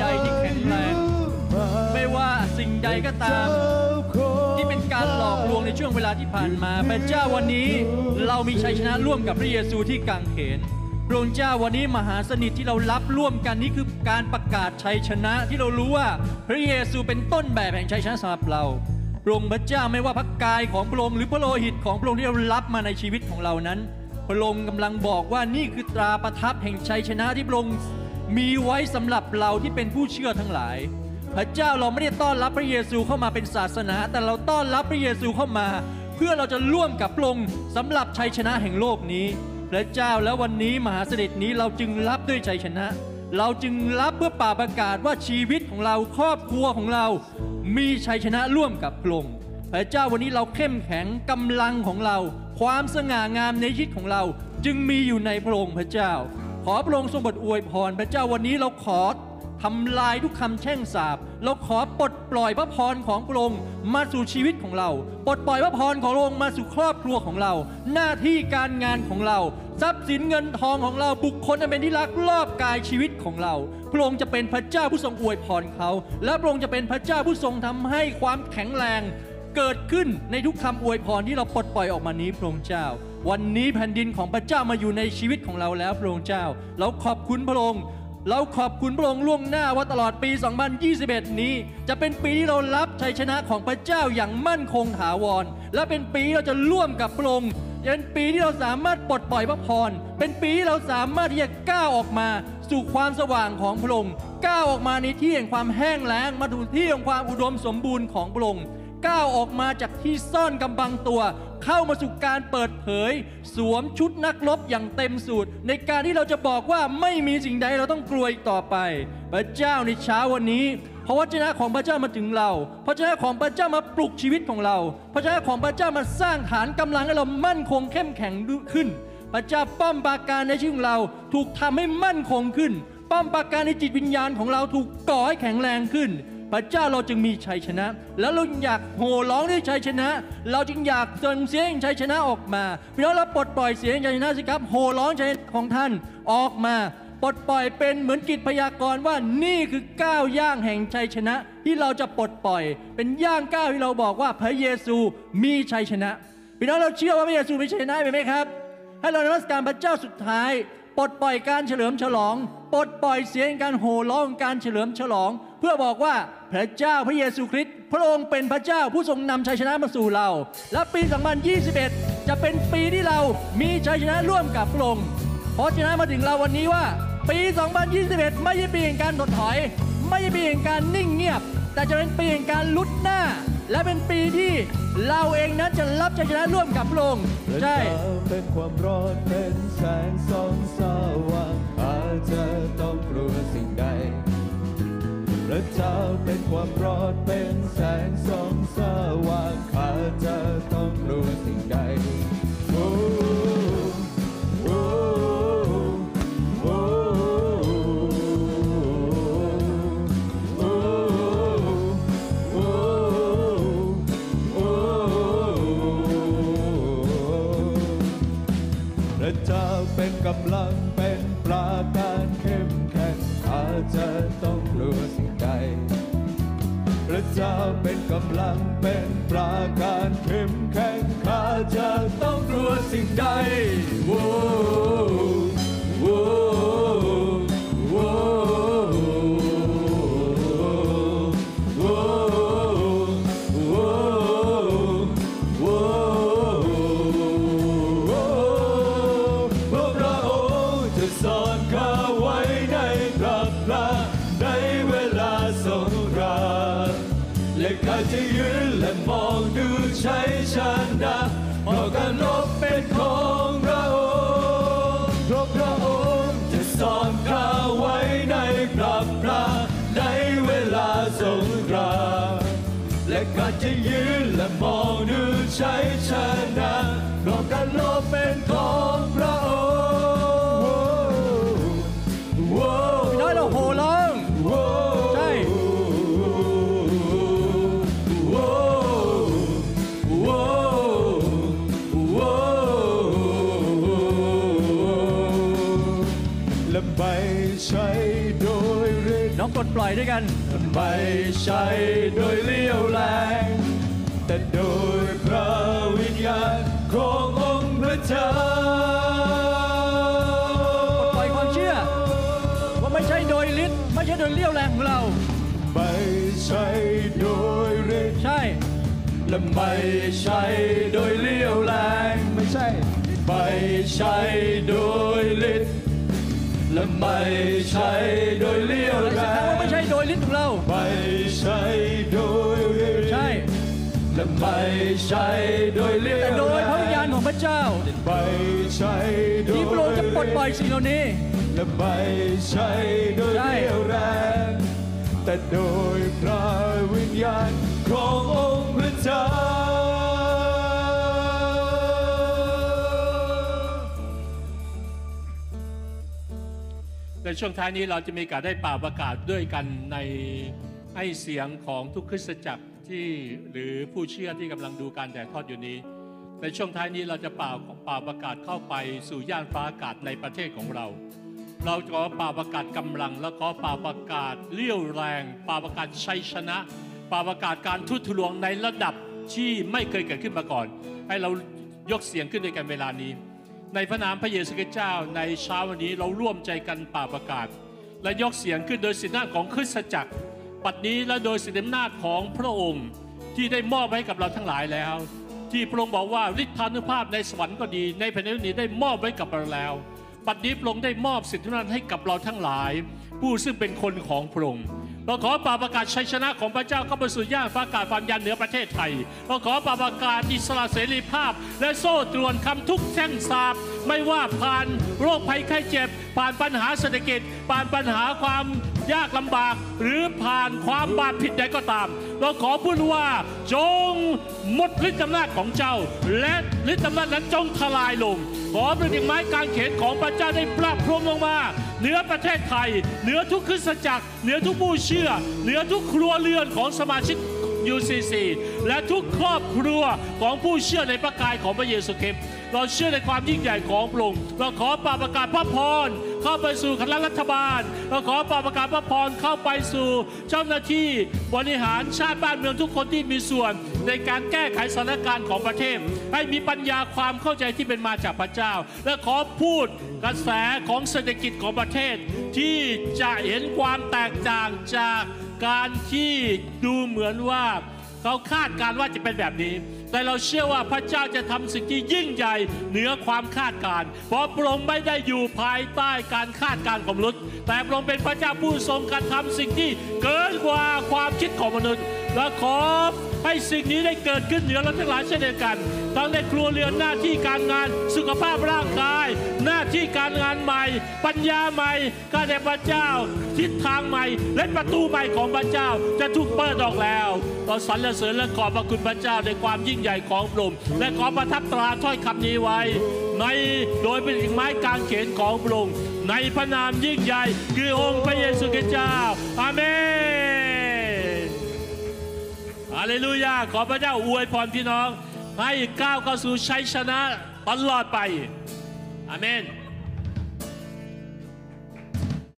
ใดที่แข็งแรง ไม่ว่าสิ่งใดก็ตาม ที่เป็นการหลอกลวงในช่วงเวลาที่ผ่านมาพระเจ้าวันนี้เรามีชัยชนะร่วมกับพระเยซูที่กางเขนพระองค์เจ้าวันนี้มหาสนิทที่เรารับร่วมกันนี่คือการประกาศชัยชนะที่เรารู้ว่าพระเยซูเป็นต้นแบบแห่งชัยชนะสำหรับเราพระองค์พระเจ้าไม่ว่าพระกายของพระองค์หรือพระโลหิตของพระองค์ที่เรารับมาในชีวิตของเรานั้น พระองค์กำลังบอกว่านี่คือตราประทับแห่งชัยชนะที่พระองค์ มีไว้สำหรับเราที่เป็นผู้เชื่อทั้งหลาย พระเจ้าเราไม่ได้ต้อนรับพระเยซูเข้ามาเป็นศาสนา แต่เราต้อนรับพระเยซูเข้ามา เพื่อเราจะร่วมกับพระองค์สำหรับชัยชนะแห่งโลกนี้ พระเจ้าแล้ววันนี้มหาเสด็จนี้เราจึงรับด้วยชัยชนะ เราจึงรับเพื่อป่าประกาศว่าชีวิตของเราครอบครัวของเรา มีชัยชนะร่วมกับพระองค์พระเจ้าวันนี้เราเข้มแข็งกำลังของเรา ความสง่างามในชีวิตของเรา จึงมีอยู่ในพระองค์พระเจ้า ขอพระองค์ทรงบทอวยพร พระเจ้าวันนี้เราขอทำลายทุกคำแช่งสาปเราขอปลดปล่อยพระพรของพระองค์มาสู่ชีวิตของเรา ปลดปล่อยพระพรของพระองค์มาสู่ครอบครัวของเรา หน้าที่การงานของเรา ทรัพย์สินเงินทองของเราบุคคลอันเป็นที่รักรอบกายชีวิตของเรา พระองค์จะเป็นพระเจ้าผู้ทรงอวยพรเขา และพระองค์จะเป็นพระเจ้าผู้ทรงทำให้ความแข็งแรง เกิดขึ้นในทุกคำอวยพรที่เราปลดปล่อยออกมานี้พระองค์เจ้า วันนี้แผ่นดินของพระเจ้ามาอยู่ในชีวิตของเราแล้วพระองค์เจ้า เราขอบคุณพระองค์ เราขอบคุณพระองค์ล่วงหน้าว่าตลอดปี 2021 นี้ จะเป็นปีที่เรารับชัยชนะของพระเจ้าอย่างมั่นคงถาวร และเป็นปีที่เราจะร่วมกับพระองค์เป็นปีที่เราสามารถปลดปล่อยพระพร เป็นปีที่เราสามารถที่จะก้าวออกมาสู่ความสว่างของพระองค์ ก้าวออกมาในที่แห่งความแห้งแล้ง มาดูที่แห่งความอุดมสมบูรณ์ของพระองค์ ก้าวออกมาจากที่ซ่อนกำบังตัว เข้ามาสู่การเปิดเผย สวมชุดนักรบอย่างเต็มสูตร ในการที่เราจะบอกว่าไม่มีสิ่งใดเราต้องกลัวอีกต่อไป พระเจ้าในเช้าวันนี้พระวจนะของพระเจ้ามาถึงเรา พระเจ้าของพระเจ้ามาปลุกชีวิตของเรา พระเจ้าของพระเจ้ามาสร้างฐานกำลังให้เรามั่นคงเข้มแข็งขึ้น พระเจ้าป้อมปราการในชีวิตของเราถูกทำให้มั่นคงขึ้น ป้อมปราการในจิตวิญญาณของเราถูกก่อให้แข็งแรงขึ้น พระเจ้าเราจึงมีชัยชนะ แล้วเราอยากโห่ร้องด้วยชัยชนะ เราจึงอยากส่งเสียงชัยชนะออกมาพี่น้องเราปลดปล่อยเสียงชัยชนะสิครับโห่ร้องชัยชนะของท่านออกมาปลดปล่อยเป็นเหมือนกิจพยากรณ์ว่านี่คือก้าวย่างแห่งชัยชนะ ที่เราจะปลดปล่อย เป็นย่างก้าวที่เราบอกว่าพระเยซูมีชัยชนะพี่น้องเราเชื่อว่าพระเยซูมีชัยชนะไหมครับ ให้เรานมัสการพระเจ้าสุดท้าย ปลดปล่อยการเฉลิมฉลอง ปลดปล่อยเสียงการโห่ร้องการเฉลิมฉลอง เพื่อบอกว่าพระเจ้าพระเยซูคริสต์พระองค์เป็นพระเจ้าผู้ทรงนำชัยชนะมาสู่เรา และปี 2021 จะเป็นปีที่เรามีชัยชนะร่วมกับพระองค์เพราะฉะนั้นมาถึงเราวันนี้ว่า ปี 2021 ไม่ใช่ปีแห่งการถดถอย ไม่ใช่ปีแห่งการนิ่งเงียบ แต่จะเป็นปีแห่งการลุดหน้า และเป็นปีที่เราเองนั้นจะรับชัยชนะร่วมกับพระองค์ใช่เจ้าเป็นความร้อนเป็นแสงส่องสว่างอาจจะ ระเจ้าเป็นความรอดเป็นแสงส่องสว่างข้าจะต้องรู้สิ่งใด จะเป็นกำลังเป็นปราการเข้มแข็งข้าจะต้องกลัวสิ่งใดโอ้ จ ปล่อยด้วยกันไม่ใช่โดยเลี้ยวแรง แต่โดยพระวิญญาณขององค์พระเจ้าปล่อยความเชื่อ ว่าไม่ใช่โดยฤทธิ์ไม่ใช่โดยเลี้ยวแรงของเรา ไม่ใช่โดยฤทธิ์ใช่ และไม่ใช่โดยเลี้ยวแรงไม่ใช่ ไม่ใช่โดยฤทธิ์ และไม่ใช่โดยเลี้ยวอะไรแรสักครั้งงว่าไม่ใช่โดยฤทธิ์ของเรา ไม่ใช่โดยฤทธิ์ใช่ และไม่ใช่โดยเลี้ยแต่วโดยพระวิญญาณแรงของพระเจ้า ไม่ใช่โดยที่พระองค์จะปลดปล่อยสิ่งเหล่านี้ และไม่ใช่โดยใช่เรี่ยวแรงแต่โดยพระวิญญาณขององค์พระเจ้า ช่วงท้ายนี้เราจะมีการได้ป่าประกาศด้วยกันในให้เสียงของทุกคริสตจักรที่หรือผู้เชื่อที่กำลังดูการถ่ทอดอยู่นี้ ในช่วงท้ายนี้เราจะป่าเป่าประกาศเข้าไปสู่ย่านฟ้าอากาศในประเทศของเรา เราขอป่าประกาศกำลัง และขอป่าประกาศเลี้ยวแรงป่าประกาศชัยชนะป่าประกาศการทุทะลวงในระดับที่ไม่เคยเกิดขึ้นมาก่อน ให้เรายกเสียงขึ้นในกันเวลานี้ ในพระนามพระเยซูคริสต์เจ้าในเช้าวันนี้เราร่วมใจกันป่าประกาศ และยกเสียงขึ้นโดยสิทธิอำนาของคริสตจักร ปัดนี้และโดยสิทธิอำนาจของพระองค์ที่ได้มอบให้กับเราทั้งหลายแล้ว ที่พระองค์บอกว่าฤทธานุภาพในสวรรค์ก็ดี ในแผ่นดินนี้ได้มอบไว้กับเราแล้วปัดนี้พระองค์ได้มอบสิทธิอำนาจให้กับเราทั้งหลาย ผู้ซึ่งเป็นคนของพระองค์ เราขอปาประกาศชัยชนะของพระเจ้าเข้าไปสู่ย่านฟ้าอากาศความยันเหนือประเทศไทย เราขอปาประกาศอิสระเสรีภาพ และโซ่ตรวนคำทุกแท่งสาบ ไม่ว่าผ่านโรคภัยไข้เจ็บ ผ่านปัญหาเศรษฐกิจ ผ่านปัญหาความยากลำบาก หรือผ่านความบาปผิดใดก็ตาม เราขอพูดว่า จงหมดฤทธิ์อำนาจของเจ้า และฤทธิ์อำนาจนั้นจงทลายลง ขอเป็นย่างไม้กางเขนของพระเจ้าได้ปรับพรมลงมาเหนือประเทศไทย เหนือทุกคริสตจักร เหนือทุกผู้เชื่อ เหนือทุกครัวเรือนของสมาชิก UCC และทุกครอบครัวของผู้เชื่อในพระกายของพระเยซูคริสต์ เราเชื่อในความยิ่งใหญ่ของพระองค์เราขอปราประกาศพระพรเข้าไปสู่คณะรัฐบาล เราขอปราประกาศพระพรเข้าไปสู่เจ้าหน้าที่บริหารชาติบ้านเมืองทุกคนที่มีส่วนในการแก้ไขสถานการณ์ของประเทศ ให้มีปัญญาความเข้าใจที่เป็นมาจากพระเจ้า และขอพูดกระแสของเศรษฐกิจของประเทศ ที่จะเห็นความแตกต่างจากการที่ดูเหมือนว่าเขาคาดการณ์ว่าจะเป็นแบบนี้ แต่เราเชื่อว่าพระเจ้าจะทำสิ่งที่ยิ่งใหญ่เหนือความคาดการ์เพราะพระองค์ไม่ได้อยู่ภายใต้การคาดการของมนุษย์ แต่พระองค์เป็นพระเจ้าผู้ทรงกระทำสิ่งที่เกินกว่าความคิดของมนุษย์ และขอให้สิ่งนี้ได้เกิดขึ้นเหนือเราทั้งหลายเช่นเดียวกันทั้งในครัวเรือนหน้าที่การงานสุขภาพร่างกาย หน้าที่การงานใหม่ ปัญญาใหม่การแด่พระเจ้า ทิศทางใหม่ และประตูใหม่ของพระเจ้าจะถูกเปิดออกแล้วเราสรรเสริญและขอบพระคุณพระเจ้าในความยิ่งใหญ่ของพระองค์และขอประทับตราถ้อยคำนี้ไว้ ในโดยเป็นไม้กางเขนของพระองค์ในพระนามยิ่งใหญ่คือองค์พระเยซูคริสต์เจ้าอาเมน ฮาเลลูยา ขอพระเจ้าอวยพรพี่น้อง ให้ก้าวเข้าสู่ชัยชนะตลอดไป อาเมน